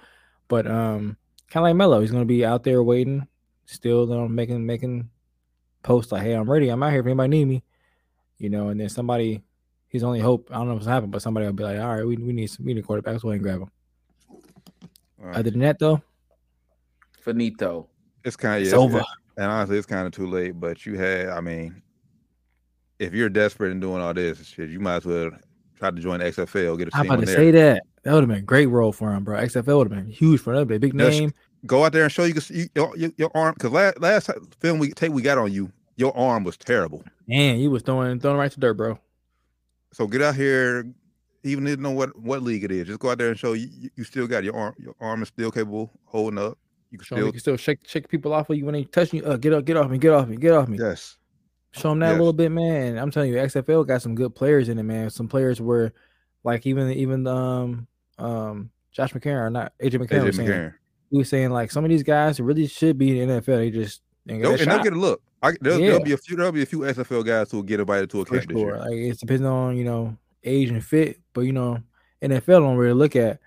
S4: But um, kind of like Melo, he's gonna be out there waiting, still you know, making making posts like, "Hey, I'm ready. I'm out here if anybody need me." You know, and then somebody, his only hope. I don't know what's happened, but somebody will be like, "All right, we, we need some, we need a quarterback. Let's go grab him."
S6: All right.
S4: Other than that, though,
S5: Finito.
S6: It's kind of
S4: it's
S6: yeah,
S4: over.
S6: And honestly, it's kind of too late. But you had, I mean, if you're desperate and doing all this shit, you might as well try to join the XFL. Get a
S4: I'm
S6: team
S4: about to
S6: there.
S4: say that. That would have been a great role for him, bro. XFL would have been huge for him. Big
S6: Just-
S4: name.
S6: Go out there and show you, can see your, your, your arm. Because last last film we tape we got on you, your arm was terrible.
S4: Man, you was throwing throwing right to dirt, bro.
S6: So get out here, even if you know what what league it is. Just go out there and show you you- still got your arm. Your arm is still capable holding up. You can
S4: Show
S6: still
S4: you can still shake shake people off of you when they touch you. Uh, get up, get off me, get off me, get off me.
S6: yes.
S4: Show them that
S6: Yes.
S4: a little bit, man. I'm telling you, XFL got some good players in it, man. Some players were like even even um um Josh McCarron, not AJ McCarron,
S6: AJ
S4: was saying,
S6: McCarron.
S4: he was saying like some of these guys really should be in the NFL. They just ain't
S6: They'll- and they'll get a look. I, there'll,
S4: Yeah.
S6: there'll be a few. There'll be a few XFL guys who will get invited to a camp this year.
S4: Like it's depending on you know age and fit, but you know NFL don't really look at.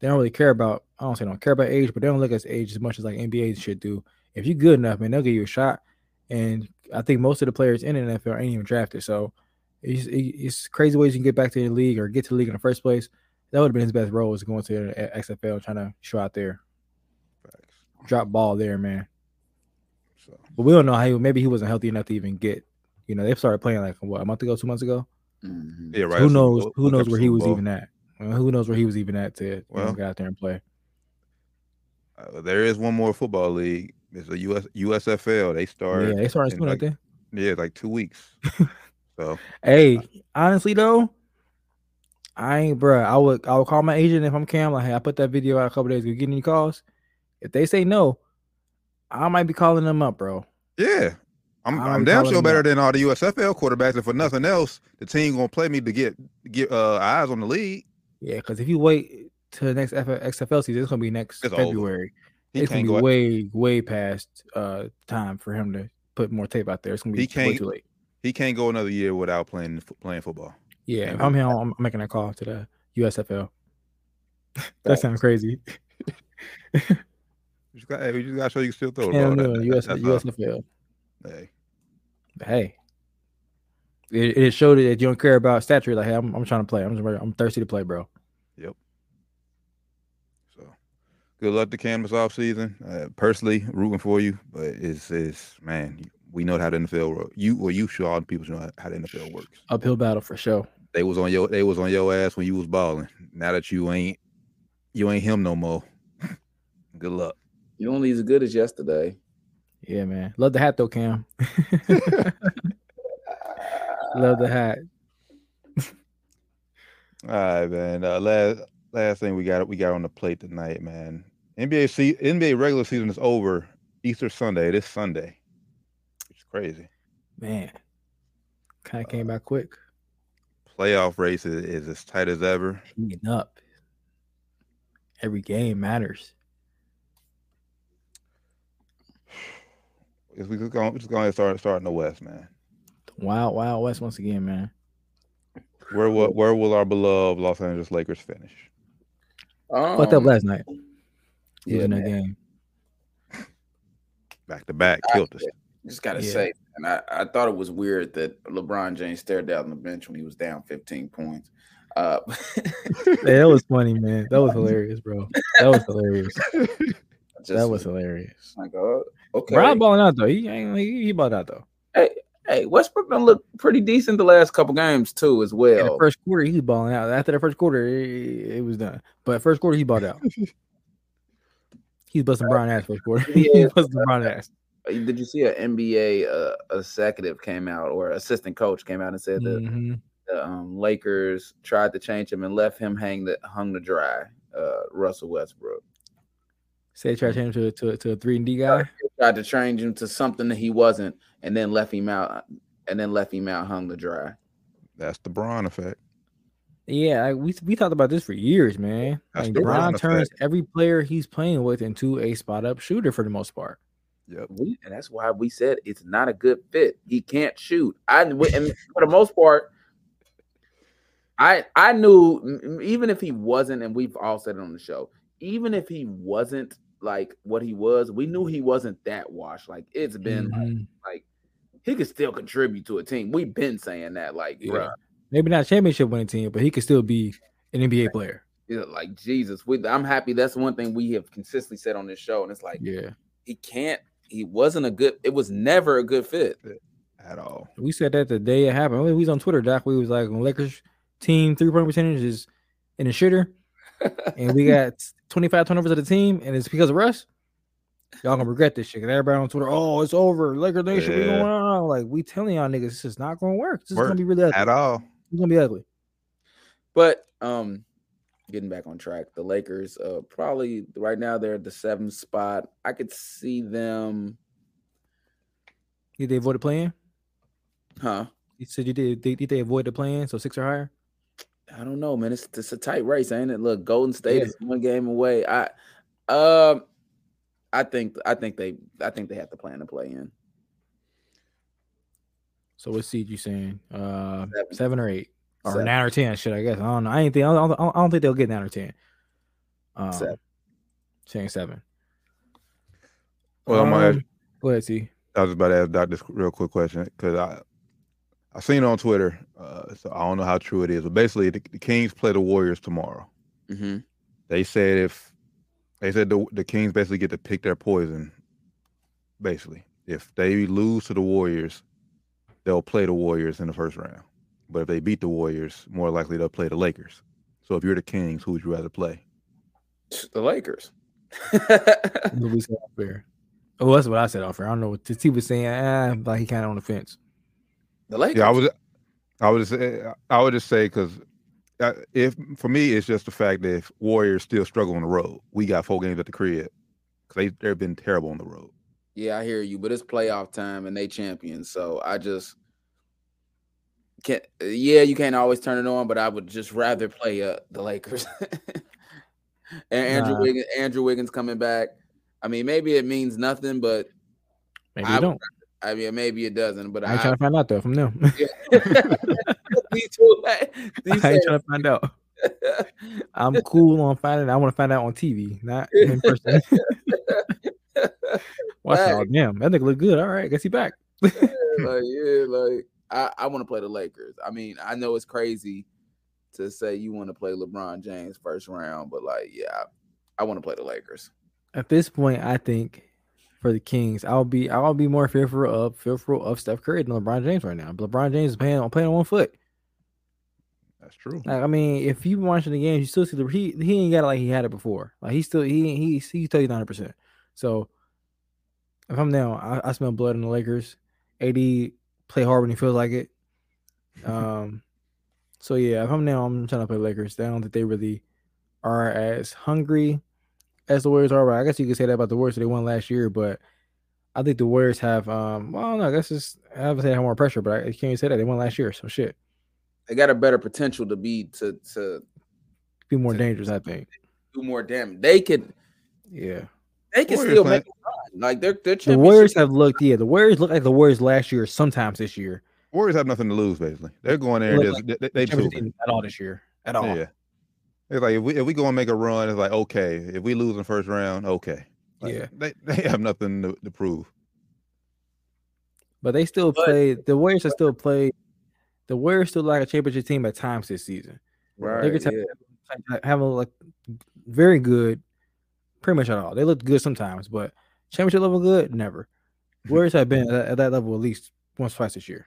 S4: They don't really care about. I don't say don't care about age, but they don't look at age as much as like NBA should do. If you're good enough, man, they'll give you a shot. And I think most of the players in the NFL ain't even drafted, so it's, it's crazy ways you can get back to the league or get to the league in the first place. That would have been his best role is going to the XFL, trying to show out there,
S6: Facts.
S4: drop ball there, man.
S6: So
S4: But we don't know how he, maybe he wasn't healthy enough to even get. You know, they started playing like what a month ago, two months ago.
S5: Mhm.
S6: yeah,
S4: So
S6: right.
S4: who knows?
S6: Bowl-
S4: Who
S6: look
S4: knows where he was
S6: Bowl.
S4: even at? Well, who knows where he was even at to you know,
S6: Well,
S4: get out there and play?
S6: Uh, there is one more football league. It's a US USFL. They start.
S4: yeah, they started
S6: in
S4: soon,
S6: like,
S4: like.
S6: Yeah, like two weeks. so
S4: Hey, honestly though, I ain't, bruh. I would, I would call my agent if I'm Cam. Like, hey, I put that video out a couple days ago. Get any calls? If they say no, I might be calling them up, bro.
S6: yeah, I'm
S4: I'm
S6: damn sure better
S4: out.
S6: than all the USFL quarterbacks. And for nothing else, the team gonna play me to get get uh, eyes on the league.
S4: Yeah, because if you wait to the next F- XFL season, it's gonna be next
S6: It's.
S4: February. It's gonna be
S6: go.
S4: way, way past uh time for him to put more tape out there. It's gonna be
S6: He
S4: way too late.
S6: He can't go another year without playing playing football.
S4: Yeah, if
S6: Yeah.
S4: I'm here, I'm making a call to the USFL. that sounds crazy.
S6: You just got, hey, you just gotta show you can still throw
S4: Cam. Newton,
S6: that-
S4: US,
S6: that's.
S4: USFL.
S6: Hey,
S4: Hey, it, it showed that you don't care about stature. Like, hey, I'm, I'm trying to play. I'm just, I'm thirsty to play, bro. Yep.
S6: So good luck to Cam this off season. Uh, personally, rooting for you, but it's it's man, we know how the NFL works. You well, you sure all the people know how, how the NFL works.
S4: Uphill battle for sure.
S6: They was on your they was on your ass when you was balling. Now that you ain't you ain't him no more. Good luck.
S5: You only as good as yesterday.
S4: Yeah, man. Love the hat though, Cam. Love the hat.
S6: All right, man. Uh, last last thing we got we got on the plate tonight, man. NBA se- NBA regular season is over Easter Sunday. This Sunday. It's crazy.
S4: Man, kind of came back quick.
S6: Playoff race is, is as tight as ever.
S4: Heating up. Every game matters.
S6: If we just go, just go ahead and start start in the West, man.
S4: Wild, wild West once again, man.
S6: Where will where will our beloved Los Angeles Lakers finish?
S4: Fucked up
S5: Um,
S4: last night.
S5: yeah,
S4: Losing that game.
S6: Back to back, killed us.
S5: Just gotta
S4: Yeah.
S5: say, And I, I thought it was weird that LeBron James stared down the bench when he was down 15 points. Uh,
S4: Yeah, that was funny, man. That was hilarious, bro. That was hilarious.
S5: just
S4: That was hilarious.
S5: like, oh, okay.
S4: Brown balling out though. He ain't he, he balled out though.
S5: Hey, hey, Westbrook done look pretty decent the last couple games too, as well.
S4: first quarter, he balling out. After the first quarter, it, it was done. But first quarter, he balled out. He's busting Brown ass first quarter.
S5: Yeah.
S4: He's busting Brown ass.
S5: Uh, Did you see an NBA uh, executive came out or assistant coach came out and said that
S4: Mhm.
S5: the um, Lakers tried to change him and left him hang the hung to dry. Uh, Russell Westbrook
S4: Say try to mm. change him to, to, to a three and D guy.
S5: They tried to change him to something that he wasn't, and then left him out, and then left him out hung to dry.
S6: That's the Bron effect.
S4: Yeah, like, we we talked about this for years, man.
S6: That's
S4: Like
S6: the
S4: Bron
S6: Bron
S4: turns
S6: effect.
S4: every player he's playing with into a spot up shooter for the most part.
S6: Yep.
S5: We, and that's why we said it's not a good fit. He can't shoot. I and for the most part, I I knew even if he wasn't, and we've all said it on the show, even if he wasn't like what he was, we knew he wasn't that washed. Like it's been like,
S4: Mhm.
S5: like he could still contribute to a team. We've been saying that, like,
S4: Yeah.
S5: bruh,
S4: Maybe not championship winning team, but he could still be an NBA player.
S5: you know, like Jesus. We, I'm happy. That's one thing we have consistently said on this show, and it's like
S4: Yeah,
S5: he can't. He wasn't a good. It was never a good fit.
S6: At all.
S4: we said that the day it happened. We was on Twitter, Doc. We was like, when Lakers team three point percentage is in the shitter, and we got 25 turnovers of the team, and it's because of Russ. Y'all gonna regret this shit. 'cause everybody on Twitter, oh, it's over. Lakers Nation, we
S6: Yeah.
S4: going on. Like we telling y'all niggas, this is not gonna work. This is gonna be really ugly.
S6: At all.
S4: It's gonna be ugly.
S5: But um, getting back on track, the Lakers uh probably right now they're at the seventh spot. I could see them,
S4: Did they avoid the plan?
S5: huh?
S4: You said you did. Did, did they avoid the plan? So six or higher.
S5: I don't know, man. It's it's a tight race, ain't it? Look, Golden State
S4: Yeah.
S5: is one game away. I um, I think I think they I think they have to plan to play in.
S4: So what seed you saying? Uh,
S5: Seven.
S4: seven or eight, or
S5: Seven.
S4: nine or ten? Shit, I guess. I don't know. I ain't think. I don't, I don't- think they'll get nine or ten. Um,
S5: Seven.
S4: Saying seven.
S6: Well, I'm gonna
S4: Um, Go ahead, see.
S6: I was about to ask Doc this real quick question because I I seen it on Twitter, uh, so I don't know how true it is, but basically the, the Kings play the Warriors tomorrow.
S5: Mm-hmm.
S6: They said if they said the the Kings basically get to pick their poison. Basically, if they lose to the Warriors, they'll play the Warriors in the first round. But if they beat the Warriors, more likely they'll play the Lakers. So if you're the Kings, who would you rather play?
S5: The Lakers.
S4: What we said off air. Oh, that's what I said off air. I don't know what T was saying. Ah, like he kind of on the fence.
S5: The Lakers.
S6: Yeah, I was. I would say- I would just say because if for me, it's just the fact that if Warriors still struggle on the road, we got four games at the crib because they they've been terrible on the road.
S5: Yeah, I hear you, but it's playoff time and they champions. So I just can't. Yeah, you can't always turn it on, but I would just rather play uh, the Lakers. and Andrew
S4: Nah.
S5: Wiggins, Andrew Wiggins coming back. I mean, maybe it means nothing, but
S4: Maybe
S5: I
S4: don't.
S5: I mean, maybe it doesn't. But
S4: I ain't
S5: I,
S4: trying to find out though from them.
S5: these two,
S4: I ain't trying to find out. I'm cool on finding. I want to find out on TV, not in person. Watch. Oh,
S5: Facts.
S4: damn, that nigga look good. All right, guess he back.
S5: like yeah, like I, I want to play the Lakers. I mean, I know it's crazy to say you want to play LeBron James first round, but like, yeah, I, I want to play the Lakers.
S4: At this point, I think for the Kings, I'll be I'll be more fearful of fearful of Steph Curry than LeBron James right now. LeBron James is playing on playing on one foot.
S6: That's true.
S4: Like, I mean, if you've been watching the games, you still see the he he ain't got it like he had it before. Like he still he he he's still ninety percent. So if I'm down, I, I smell blood in the Lakers. AD play hard when he feels like it. Um, so yeah, if I'm now, I'm trying to play Lakers. I don't think they really are as hungry as the Warriors are. But I guess you could say that about the Warriors. They won last year, but I think the Warriors have. Um, well, no, I guess it's I haven't say they have more pressure, but I can't even say that they won last year. So shit,
S5: They got a better potential to be to to
S4: be more dangerous. I think.
S5: do more damage. They could
S4: Yeah.
S5: they can
S6: Warriors
S5: still
S6: playing-
S5: make a run. Like they're they're
S4: The Warriors have looked, yeah. The Warriors look like the Warriors last year. Sometimes this year,
S6: Warriors have nothing to lose. Basically, they're going there.
S4: They
S6: And
S4: look
S6: they, they,
S4: Championship
S6: proven.
S4: team at all this year, at all.
S6: Yeah. It's like if we if we go and make a run, it's like okay. If we lose in the first round, okay. Like,
S4: Yeah.
S6: They they have nothing to, to prove.
S4: But they still
S5: But-
S4: play. The Warriors are still play. The Warriors still like a championship team at times this season.
S5: Right.
S4: Lakers have,
S5: yeah.
S4: have a, like very good, pretty much at all. They look good sometimes, but championship level good never. Warriors have been at, at that level at least once, twice this year,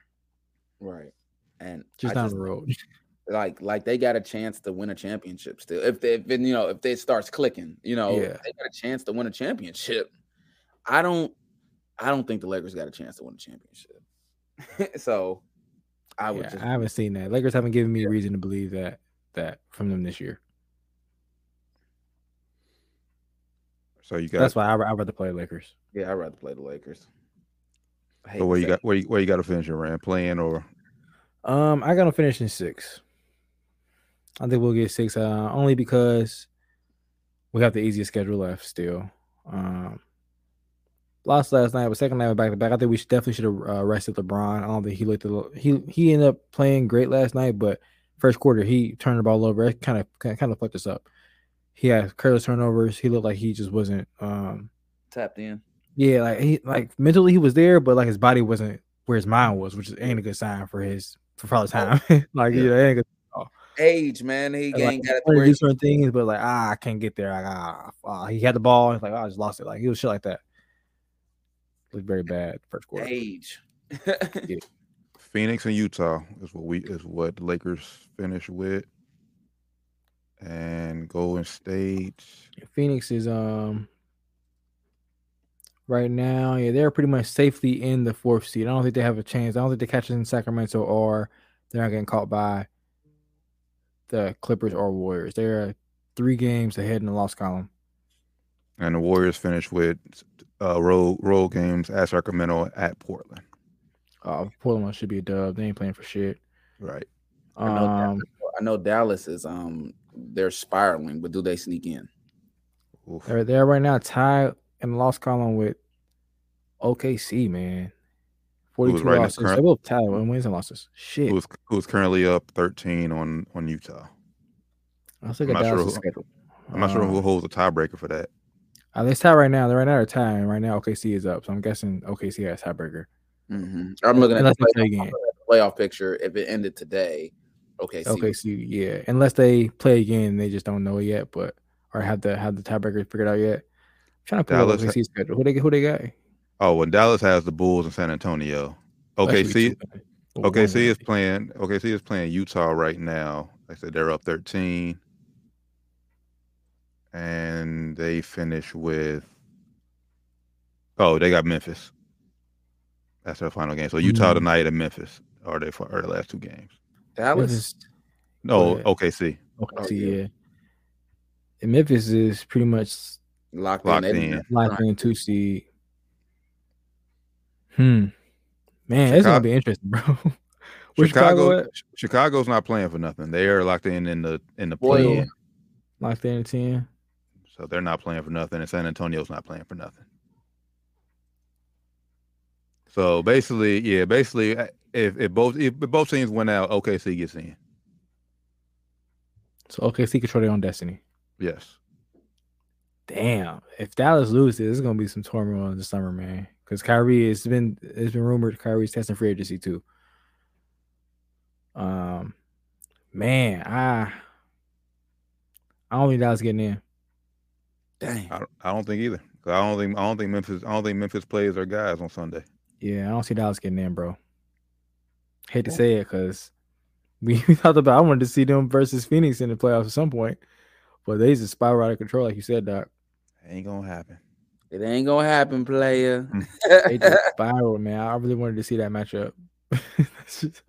S5: Right. And
S4: just
S5: I
S4: down
S5: just-
S4: the road.
S5: like like they got a chance to win a championship still. If they if, it- you know if they starts clicking, you know,
S4: Yeah.
S5: they got a chance to win a championship. I don't I don't think the Lakers got a chance to win a championship. so I would
S4: Yeah,
S5: just
S4: I haven't seen that. Lakers haven't given me a reason to believe that that from them this year.
S6: So you got
S4: That's why I, I'd rather play Lakers.
S5: yeah, I'd rather play the Lakers.
S6: So where you
S5: say
S6: got where you, where you got to finish your rant playing or
S4: Um, I gotta finish in six. I think we'll get six. Uh, only because we have the easiest schedule left still. Um, lost last night, but second night back to back. I think we should definitely should have uh, rested LeBron. I don't think he looked a little, he he ended up playing great last night, but first quarter he turned the ball over. It kind of kind of fucked us up. He had careless turnovers. He looked like he just wasn't. Um,
S5: tapped in.
S4: yeah, like he like mentally he was there, but like his body wasn't where his mind was, which is ain't a good sign for his for probably time. like
S6: Yeah.
S4: yeah, ain't a good
S5: Age, man. He
S4: like,
S5: ain't got it
S4: to
S5: where
S4: do certain things, but like ah, I can't get there. Like ah, ah, he had the ball. It's like oh, I just lost it. Like he was shit like that. Looked very bad first quarter.
S5: age.
S6: Phoenix and Utah is what we is what the Lakers finish with. And Golden State.
S4: Phoenix is um right now, yeah, they're pretty much safely in the fourth seed. I don't think they have a chance. I don't think they catch it in Sacramento or they're not getting caught by the Clippers or Warriors. They're three games ahead in the loss column.
S6: And the Warriors finish with uh, road road games at Sacramento at Portland.
S4: Uh, Portland should be a dub. They ain't playing for shit.
S6: Right.
S5: I know that-
S4: Um,
S5: I know Dallas is um they're spiraling, but do they sneak in?
S6: Oof.
S4: They're they're right now tied in the loss column with OKC, man.
S6: Who's
S4: 42
S6: right now
S4: losses.
S6: current-
S4: They both tied in wins and losses. Shit.
S6: Who's who's currently up 13 on on Utah.
S4: I'll take
S6: I'm
S4: a
S6: not sure
S4: Dallas
S6: who-
S4: schedule.
S6: I'm not sure who
S4: Um,
S6: holds the tiebreaker for that.
S4: uh, they tied right now. They're right now they're tying. Right now OKC is up. So I'm guessing OKC has tiebreaker.
S5: Mhm. I'm looking at
S4: Unless
S5: the
S4: they play
S5: playoff,
S4: again.
S5: playoff picture. If it ended today, okay, see,
S4: OKC, yeah. Unless they play again, they just don't know it yet, but or have the have the tiebreaker figured out yet. I'm trying to pull up
S6: Dallas
S4: OKC schedule. Who they who they got?
S6: Oh, and Dallas has the Bulls in San Antonio.
S4: Oh, that should be
S6: OKC
S4: two, man. Or one
S6: OKC is
S4: win.
S6: playing OKC is playing Utah right now. Like I said they're up 13. And they finish with Oh, they got Memphis. That's their final game. So Utah
S4: Mm.
S6: tonight and Memphis are they for are the last two games.
S5: Dallas.
S4: Memphis,
S6: No,
S4: ahead.
S6: OKC.
S4: OKC,
S5: yeah.
S4: yeah. And Memphis is pretty much
S5: Locked,
S6: Locked
S5: in. They
S6: in.
S5: didn't-
S4: locked in two seed. Hmm. Man, it's gonna be interesting, bro. Chicago,
S6: Chicago. Chicago's not playing for nothing. They are locked in in the in the play.
S4: Locked in at ten.
S6: So they're not playing for nothing, and San Antonio's not playing for nothing. So basically, yeah, basically, uh, if, if both if both teams win out, OKC gets in.
S4: So OKC control their own destiny.
S6: Yes.
S4: Damn. If Dallas loses, it's gonna be some turmoil in the summer, man. Because Kyrie, it's been it's been rumored Kyrie's testing free agency too. Um, man, I I don't think Dallas getting in.
S5: Dang.
S6: I don't, I don't think either. 'Cause I don't think I don't think Memphis I don't think Memphis plays their guys on Sunday.
S4: Yeah, I don't see Dallas getting in, bro. Hate to say it, because we, we talked about I wanted to see them versus Phoenix in the playoffs at some point, but they just spiral out of control, like you said, Doc.
S6: Ain't gonna happen.
S5: It ain't gonna happen, player. Mm.
S4: They just spiral, man. I really wanted to see that matchup. That's just-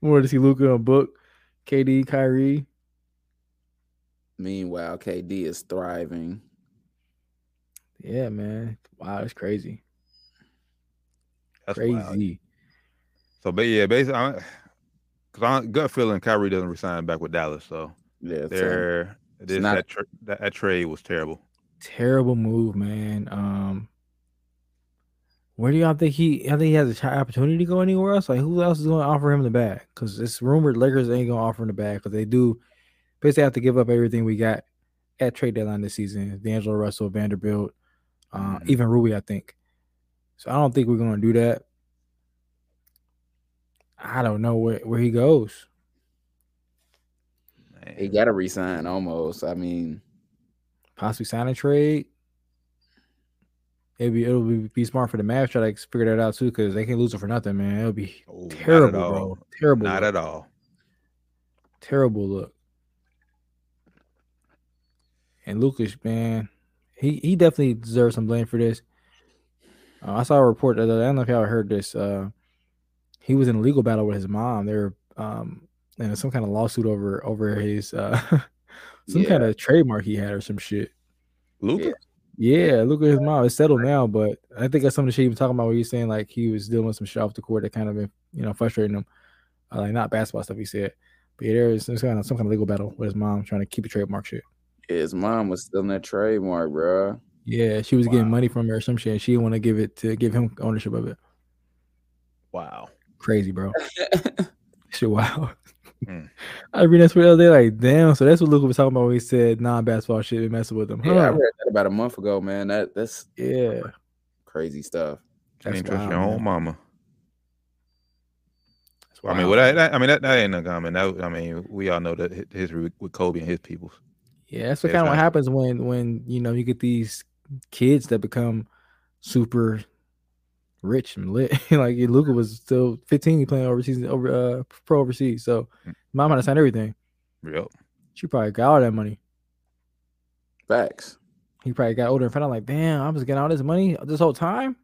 S4: wanted to see Luka and Book, KD, Kyrie.
S5: Meanwhile, KD is thriving.
S4: Yeah, man. Wow, it's crazy.
S6: That's
S4: crazy.
S6: wild. So, but yeah, basically, because I'm gut feeling Kyrie doesn't resign back with Dallas. So
S5: Yeah, so
S6: they're this
S5: not-
S6: that, tra- that that trade was terrible.
S4: Terrible move, man. Um, where do y'all think he? I think he has a ch- opportunity to go anywhere else. Like, who else is going to offer him the bag? Because it's rumored Lakers ain't going to offer him the bag because they do basically have to give up everything we got at trade deadline this season. D'Angelo Russell, Vanderbilt, uh,
S6: Mhm.
S4: even Ruby, I think. So I don't think we're going to do that. I don't know where, where he goes.
S5: He got to resign almost. I mean,
S4: Possibly sign a trade. It'll be it'll be, be smart for the Mavs try to figure that out too because they can't lose it for nothing, man. It'll be
S6: Oh,
S4: terrible, bro. Terrible.
S6: Not
S4: look.
S6: at all.
S4: terrible look. And Luka's, man, he he definitely deserves some blame for this. Uh, I saw a report that I don't know if y'all heard this. Uh, he was in a legal battle with his mom. They're um in some kind of lawsuit over over his uh some kind of trademark he had or some shit.
S6: Luka.
S4: Yeah, look at his mom. It's settled now, but I think that's some of the shit he was talking about where he's saying like he was dealing with some shit off the court that kind of been, you know, frustrating him. Uh, like not basketball stuff he said. But yeah, there is some kind of some kind of legal battle with his mom trying to keep a trademark shit.
S5: his mom was still in that trademark, bro.
S4: Yeah, she was getting money from her or some shit. And she didn't want to give it to give him ownership of it.
S6: Wow.
S4: Crazy, bro. shit, wow.
S6: Hmm.
S4: I read that the other day, like, damn. So that's what Luka was talking about when he said non-basketball shit been messing with him.
S5: Yeah, I read that about a month ago, man. That that's
S4: Yeah,
S5: crazy stuff.
S6: Can't trust
S4: wild,
S6: your own
S4: man.
S6: mama.
S4: That's
S6: I mean,
S4: wild,
S6: well, that, I mean, that, that ain't no comment. That, I mean, we all know that history with, with Kobe and his people.
S4: Yeah, that's what kind of what happens when when you know you get these kids that become super rich and lit. like Luka was still 15, he playing overseas over uh pro overseas. So mom had to sign everything.
S6: Yep.
S4: She probably got all that money.
S5: Facts.
S4: He probably got older and found out like, damn, I was getting all this money this whole time.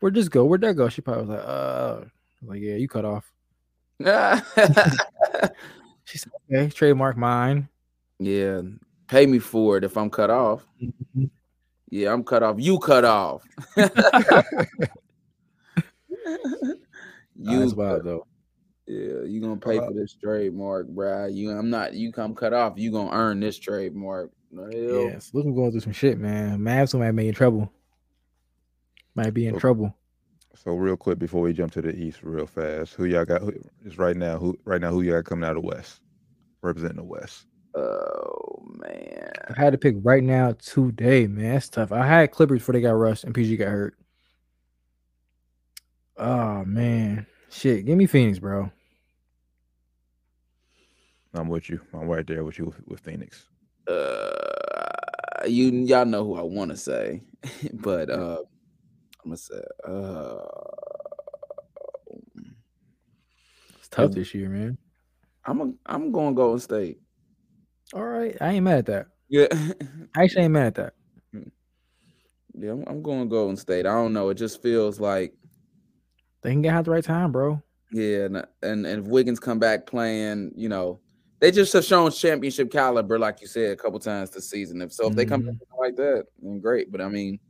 S4: Where'd this go? Where'd that go? She probably was like, uh, like, yeah, you cut off. She said, okay, trademark mine.
S5: yeah, pay me for it if I'm cut off. Yeah, I'm cut off. You cut off.
S4: Nah, that's
S5: you
S4: wild though.
S5: Yeah, you gonna pay for this trademark, bruh. You, I'm not. You come cut off. You gonna earn this trademark. The hell?
S4: Yes, Luka going through some shit, man. Mavs might be in trouble. Might be in
S6: Okay.
S4: trouble.
S6: So real quick before we jump to the East, real fast, who y'all got? Who, just right now, who right now who y'all coming out of the West, representing the West?
S5: Oh man.
S4: I had to pick right now today, man. That's tough. I had Clippers before they got rushed and PG got hurt. Oh man, shit. Give me Phoenix, bro.
S6: I'm with you. I'm right there with you with, with Phoenix.
S5: Uh, you y'all know who I want to say, but uh, I'm gonna say uh,
S4: It's tough this year, man.
S5: I'm a, I'm going Golden State.
S4: All right, I ain't mad at that.
S5: Yeah,
S4: I actually ain't mad at that.
S5: yeah, I'm, I'm going Golden State. I don't know. It just feels like
S4: They can get out at the right time, bro.
S5: yeah, and and, and if Wiggins come back playing, you know, they just have shown championship caliber, like you said a couple times this season. If so, if they come back like that, then great. But I mean,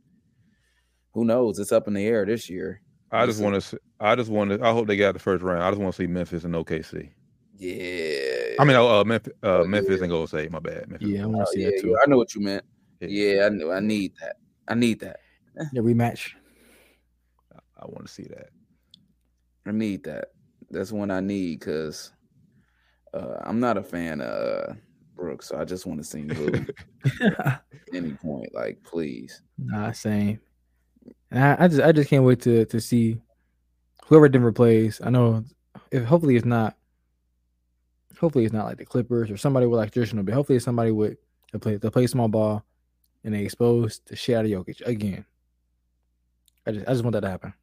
S5: who knows? It's up in the air this year.
S6: I just want to. I just want to. I hope they got the first round. I just want to see Memphis and OKC.
S5: Yeah.
S6: I mean, uh, Memphis, uh,
S5: Oh,
S6: Memphis
S5: yeah.
S6: and Golden State. My bad. Memphis.
S4: Yeah, I
S5: Oh,
S4: want to see
S5: yeah,
S4: that
S5: yeah,
S4: too.
S5: I know what you meant.
S6: Yeah.
S5: Yeah, I know. I need that. I need that.
S4: The rematch.
S6: I want to see that.
S5: I need that. That's one I need because uh, I'm not a fan of uh, Brooks, so I just want to see him at any point. Like, please.
S4: nah, same. I, I just, I just can't wait to to see whoever Denver plays. I know, if hopefully it's not. Hopefully it's not like the Clippers or somebody with like traditional, but hopefully it's somebody with to play to play small ball, and they expose the shit out of Jokic again. I just, I just want that to happen.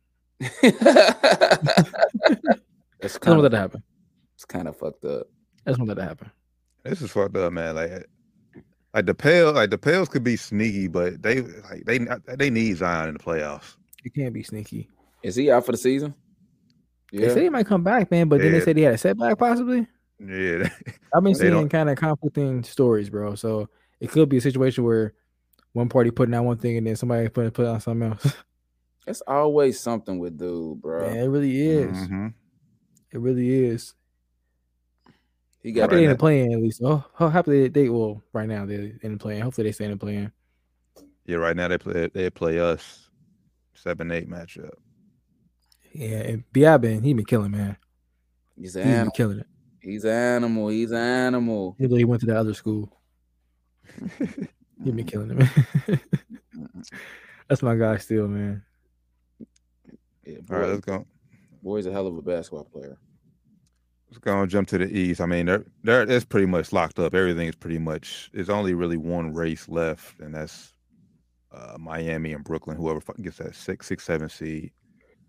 S5: It's kind
S4: want
S5: of
S4: that to happen.
S5: it's kind of fucked up.
S4: That's just want that to happen.
S6: This is fucked up, man. Like, like the pale, like the Pels could be sneaky, but they like they they need Zion in the playoffs.
S4: You can't be sneaky.
S5: Is he out for the season? Yeah.
S4: They say he might come back, man, but then they said he had a setback possibly.
S6: Yeah,
S4: I've been seeing kind of conflicting stories, bro. So it could be a situation where one party putting out one thing and then somebody putting put out something else.
S5: It's always something with dude, bro.
S4: yeah, it really is.
S6: Mhm.
S4: It really is.
S5: He got
S4: Happy they
S6: right
S4: didn't play in at least. Oh, happy they, they well right now they're in the playing. Hopefully they stay in the playing.
S6: yeah. Right now they play they play us seven eight matchup.
S4: Yeah, and BI been he been killing man.
S5: he's
S4: He's
S5: an
S4: been
S5: animal.
S4: killing it.
S5: He's an animal. He's an animal.
S4: Even though he went to the other school, he been killing it, man. That's my guy still, man.
S5: Yeah,
S6: All right,
S5: boy,
S6: let's go.
S5: boy's a hell of a basketball player.
S6: Let's go and jump to the East. I mean, they're, they're it's pretty much locked up. Everything is pretty much. There's only really one race left, and that's uh, Miami and Brooklyn. Whoever gets that six, six, seven seed.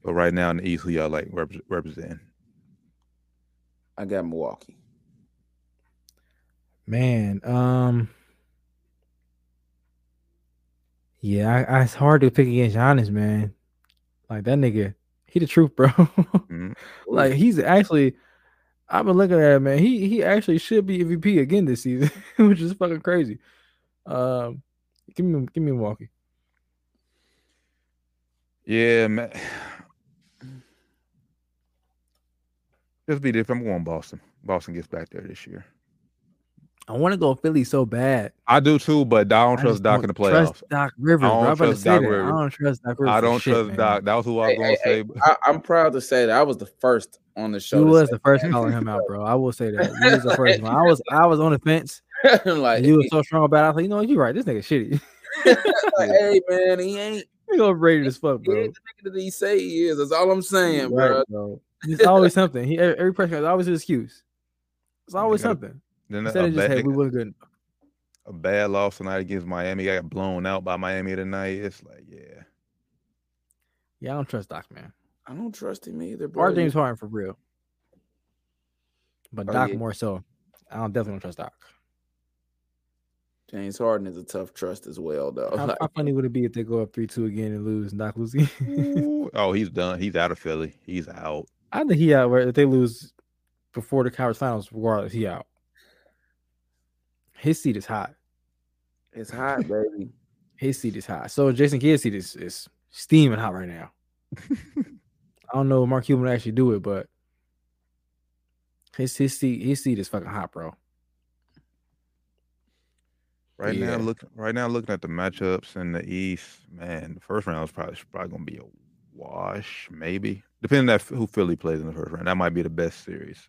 S6: But right now in the East, who y'all like rep- representing?
S5: I got Milwaukee.
S4: Man, um, yeah, I, I, it's hard to pick against Giannis, man. Like that nigga, he the truth, bro. mm-hmm. Like he's actually, I've been looking at him, man. He he actually should be MVP again this season, which is fucking crazy. Um, give me give me Milwaukee.
S6: Yeah, man. Just be different. I'm going Boston. Boston gets back there this year.
S4: I want to go Philly so bad.
S6: I do too, but I don't I trust Doc in the playoffs. Trust
S4: Doc Rivers. I don't trust Doc Rivers. I don't trust Doc Rivers.
S6: I don't shit, trust man. Doc. That was who I was hey, going to hey, say.
S5: Hey, I, am proud to say that I was the first on the show.
S4: You was the first calling him out, bro. I will say that. You was the first one. I was I was on the fence. like you was so strong about it. I was like, you know, you're right. This nigga shitty.
S5: like, hey man, he ain't
S4: he overrated as fuck, bro.
S5: He ain't the nigga that he say he is. That's all I'm saying, right, bro. bro.
S4: It's always something. He every person has always an excuse. It's always something. Then Instead of just hey, we were good
S6: a bad loss tonight against Miami. I got blown out by Miami tonight. It's like, yeah.
S4: Yeah, I don't trust Doc, man.
S5: I don't trust him either. Bro.
S4: Our James Harden for real. But oh, Doc yeah. more so. I don't definitely don't trust Doc.
S5: James Harden is a tough trust as well, though.
S4: How, like, how funny would it be if they go up three two again and lose and Doc loses?
S6: oh, he's done. He's out of Philly. He's out.
S4: I think he out. Where if they lose before the conference finals, regardless, he out. His seat is hot.
S5: It's hot, baby.
S4: His seat is hot. So Jason Kidd's seat is, is steaming hot right now. I don't know if Mark Cuban actually do it, but his his seat his seat is fucking hot, bro.
S6: Right yeah. now, look right now looking at the matchups in the East, man, the first round is probably probably gonna be a wash, maybe. Depending on who Philly plays in the first round. That might be the best series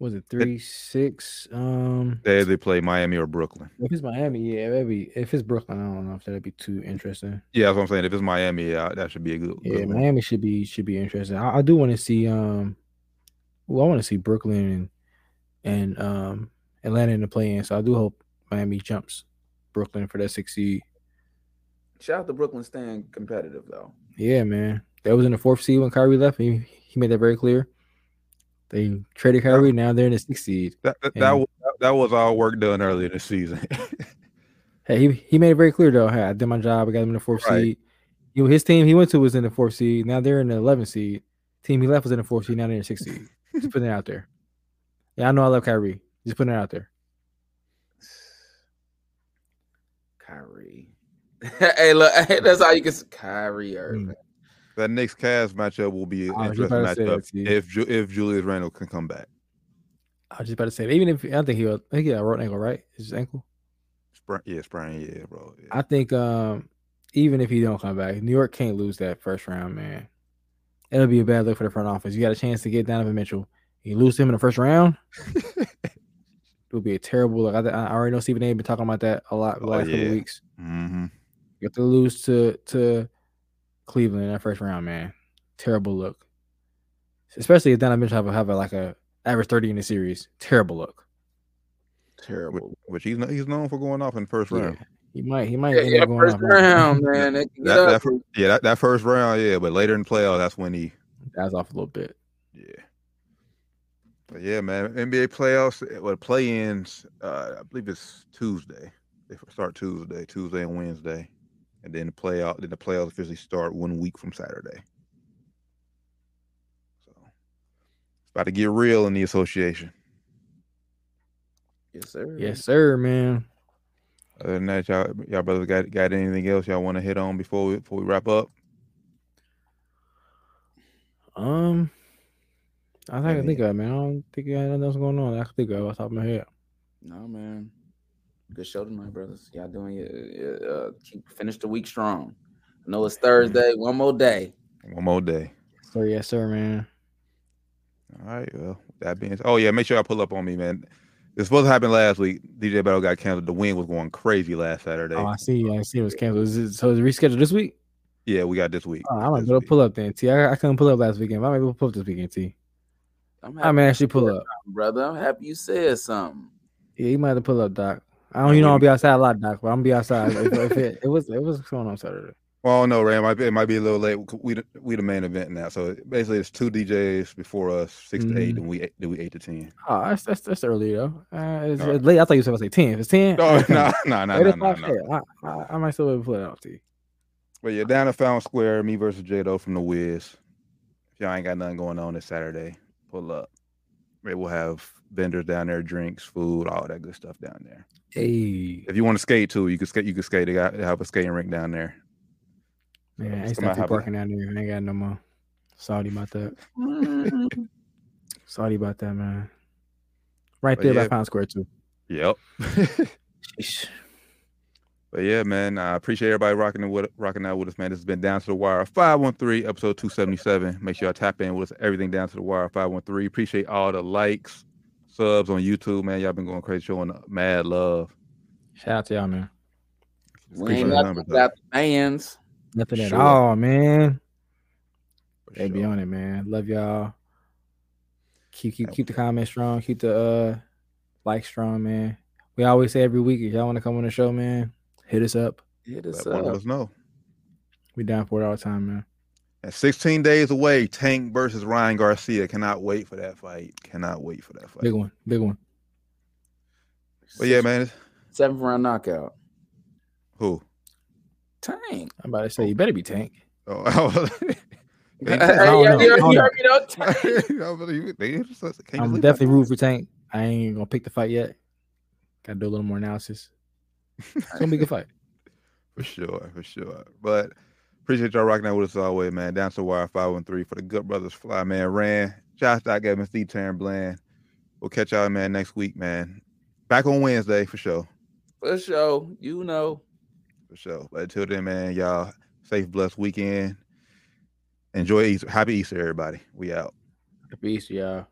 S4: was it three six? Um,
S6: they they play Miami or Brooklyn.
S4: If it's Miami, yeah, maybe if it's Brooklyn, I don't know if that'd be too interesting.
S6: Yeah, that's what I'm saying. If it's Miami, yeah, that should be a good.
S4: Yeah,
S6: good
S4: Miami should be should be interesting. I, I do want to see um, well, I want to see Brooklyn and and um Atlanta in the play in. So I do hope Miami jumps Brooklyn for that six seed.
S5: Shout out to Brooklyn staying competitive though.
S4: Yeah, man. That was in the fourth seed when Kyrie left. He he made that very clear. They traded Kyrie. Now they're in the sixth seed.
S6: That that, that, was, that was all work done earlier this season.
S4: hey, he, he made it very clear though. Hey, I did my job. I got him in the fourth right. seed. You know, his team he went to was in the fourth seed. Now they're in the eleventh seed. Team he left was in the fourth seed. Now they're in the sixth seed. Just putting it out there. Yeah, I know I love Kyrie. Just putting it out there.
S5: Kyrie. hey, look, hey, that's how you can Kyrie Irving. Mm
S6: that next Cavs matchup will be an interesting matchup if if Julius Randle can come back.
S4: I was just about to say, even if I think he, I think he got a road ankle, right? His ankle.
S6: Sprain, yeah, sprain, yeah, bro. Yeah.
S4: I think um, even if he don't come back, New York can't lose that first round, man. It'll be a bad look for the front office. You got a chance to get Donovan Mitchell. You lose him in the first round. it would be a terrible look. I, I already know Stephen A. been talking about that a lot the oh, last yeah. couple weeks.
S6: Mm-hmm.
S4: You have to lose to to Cleveland in that first round, man. Terrible look. Especially if Donovan Mitchell have, a, have a, like a average 30 in the series. Terrible look.
S5: Terrible.
S6: Which, he's he's known for going off in the first round.
S4: Yeah, he might he might
S5: yeah, yeah first off, round, man.
S6: that, that, yeah, that, that first round, yeah, but later in the playoff, that's when he
S4: that's off a little bit.
S6: Yeah. But yeah, man. NBA playoffs, well, play-ins, uh, I believe it's Tuesday. They start Tuesday, Tuesday and Wednesday and then the playoff then the playoffs officially start one week from Saturday. So it's about to get real in the association.
S5: Yes, sir.
S4: Yes, sir, man.
S6: Other than that, y'all, y'all brothers got got anything else y'all want to hit on before we before we wrap up?
S4: Um, I think I think of it, man. I don't think I nothing else going on. I can think of off the top of my head.
S5: No, man. Good show tonight, brothers. Y'all doing it. Uh, keep finish the week strong. I know it's Thursday. One more day.
S6: One more day.
S4: So yes, sir, man.
S6: All right. Well, that being oh yeah, make sure I pull up on me, man. It's supposed to happen last week. DJ Battle got canceled. The win was going crazy last Saturday.
S4: Oh, I see. I see. It was canceled. Is it, so is it rescheduled this week?
S6: Yeah, we got this week.
S4: Oh, I might go pull up then. T. I, I couldn't pull up last weekend. I might go pull up this weekend. T.
S5: I'm
S4: I may actually pull up.
S5: brother. I'm happy you said something.
S4: Yeah, you might have to pull up, Doc. I don't, you know, I'll be outside a lot, Doc, but I'm gonna be outside. if, if it, it was, it was going on Saturday.
S6: Well, no, Ray. It might be, it might be a little late. We we the main event now, so basically it's two DJs before us, 6 to eight, and we eight- then we eight to ten.
S4: Oh, that's that's, that's early though. Uh, it's,
S6: Alright.
S4: it's late. I thought you said say ten. If it's ten,
S6: No,
S4: okay.
S6: no, no, no, no, no,
S4: I, I, I might still be able to pull it off to you.
S6: But yeah, down at Fountain Square, me versus Jado from the Wiz. If y'all ain't got nothing going on this Saturday, pull up. Maybe we'll have vendors down there, drinks, food, all that good stuff down there.
S4: Hey,
S6: If you want to skate too, you can skate. You can skate. They got they have a skating rink down there.
S4: man, I
S6: Just
S4: ain't
S6: come out,
S4: stop parking down there. I ain't got no more. Sorry about that. Sorry about that, man. Right
S6: But
S4: there
S6: yeah.
S4: by Pound Square too.
S6: Yep. But yeah, man, I appreciate everybody rocking it with rocking out with us, man. This has been Down to the Wire 513, episode 277. Make sure y'all tap in with us. Everything Down to the Wire 513. Appreciate all the likes, subs on YouTube, man. Y'all been going crazy, showing mad love.
S4: Shout out to y'all, man.
S5: we
S6: Appreciate
S5: ain't nothing
S6: numbers, though.
S5: the fans.
S4: Nothing at all, man.
S6: For
S4: They be on it, man. Love y'all. Keep keep keep the comments strong. Keep the uh like strong, man. We always say every week if y'all want to come on the show, man, hit us up.
S5: Hit us
S6: Let one of
S5: up.
S6: us know.
S4: We down for it all the time, man.
S6: And 16 days away, Tank versus Ryan Garcia. Cannot wait for that fight. Cannot wait for that fight.
S4: Big one, big one.
S6: But yeah, man. it's-
S5: Seventh round knockout.
S6: Who?
S5: Tank.
S4: I'm about to say you better be Tank.
S6: Oh,
S4: I
S5: you
S4: don't know.
S5: heard- you
S4: I don't
S5: heard me though, Tank.
S6: I believe it. They- can't just
S4: I'm definitely
S6: that.
S4: rooting for Tank. I ain't gonna pick the fight yet. Gotta do a little more analysis. It's gonna be a good fight.
S6: For sure, for sure. But appreciate y'all rocking out with us always, man. Down to wire 513 for the Good Brothers Fly, man. Ran, Josh Doc Evans, D Taryn Bland. We'll catch y'all, man, next week, man. Back on Wednesday for sure.
S5: For sure. You know.
S6: For sure. But until then, man, y'all safe, blessed weekend. Enjoy Easter. Happy Easter, everybody. We out.
S4: Happy Easter,
S5: y'all.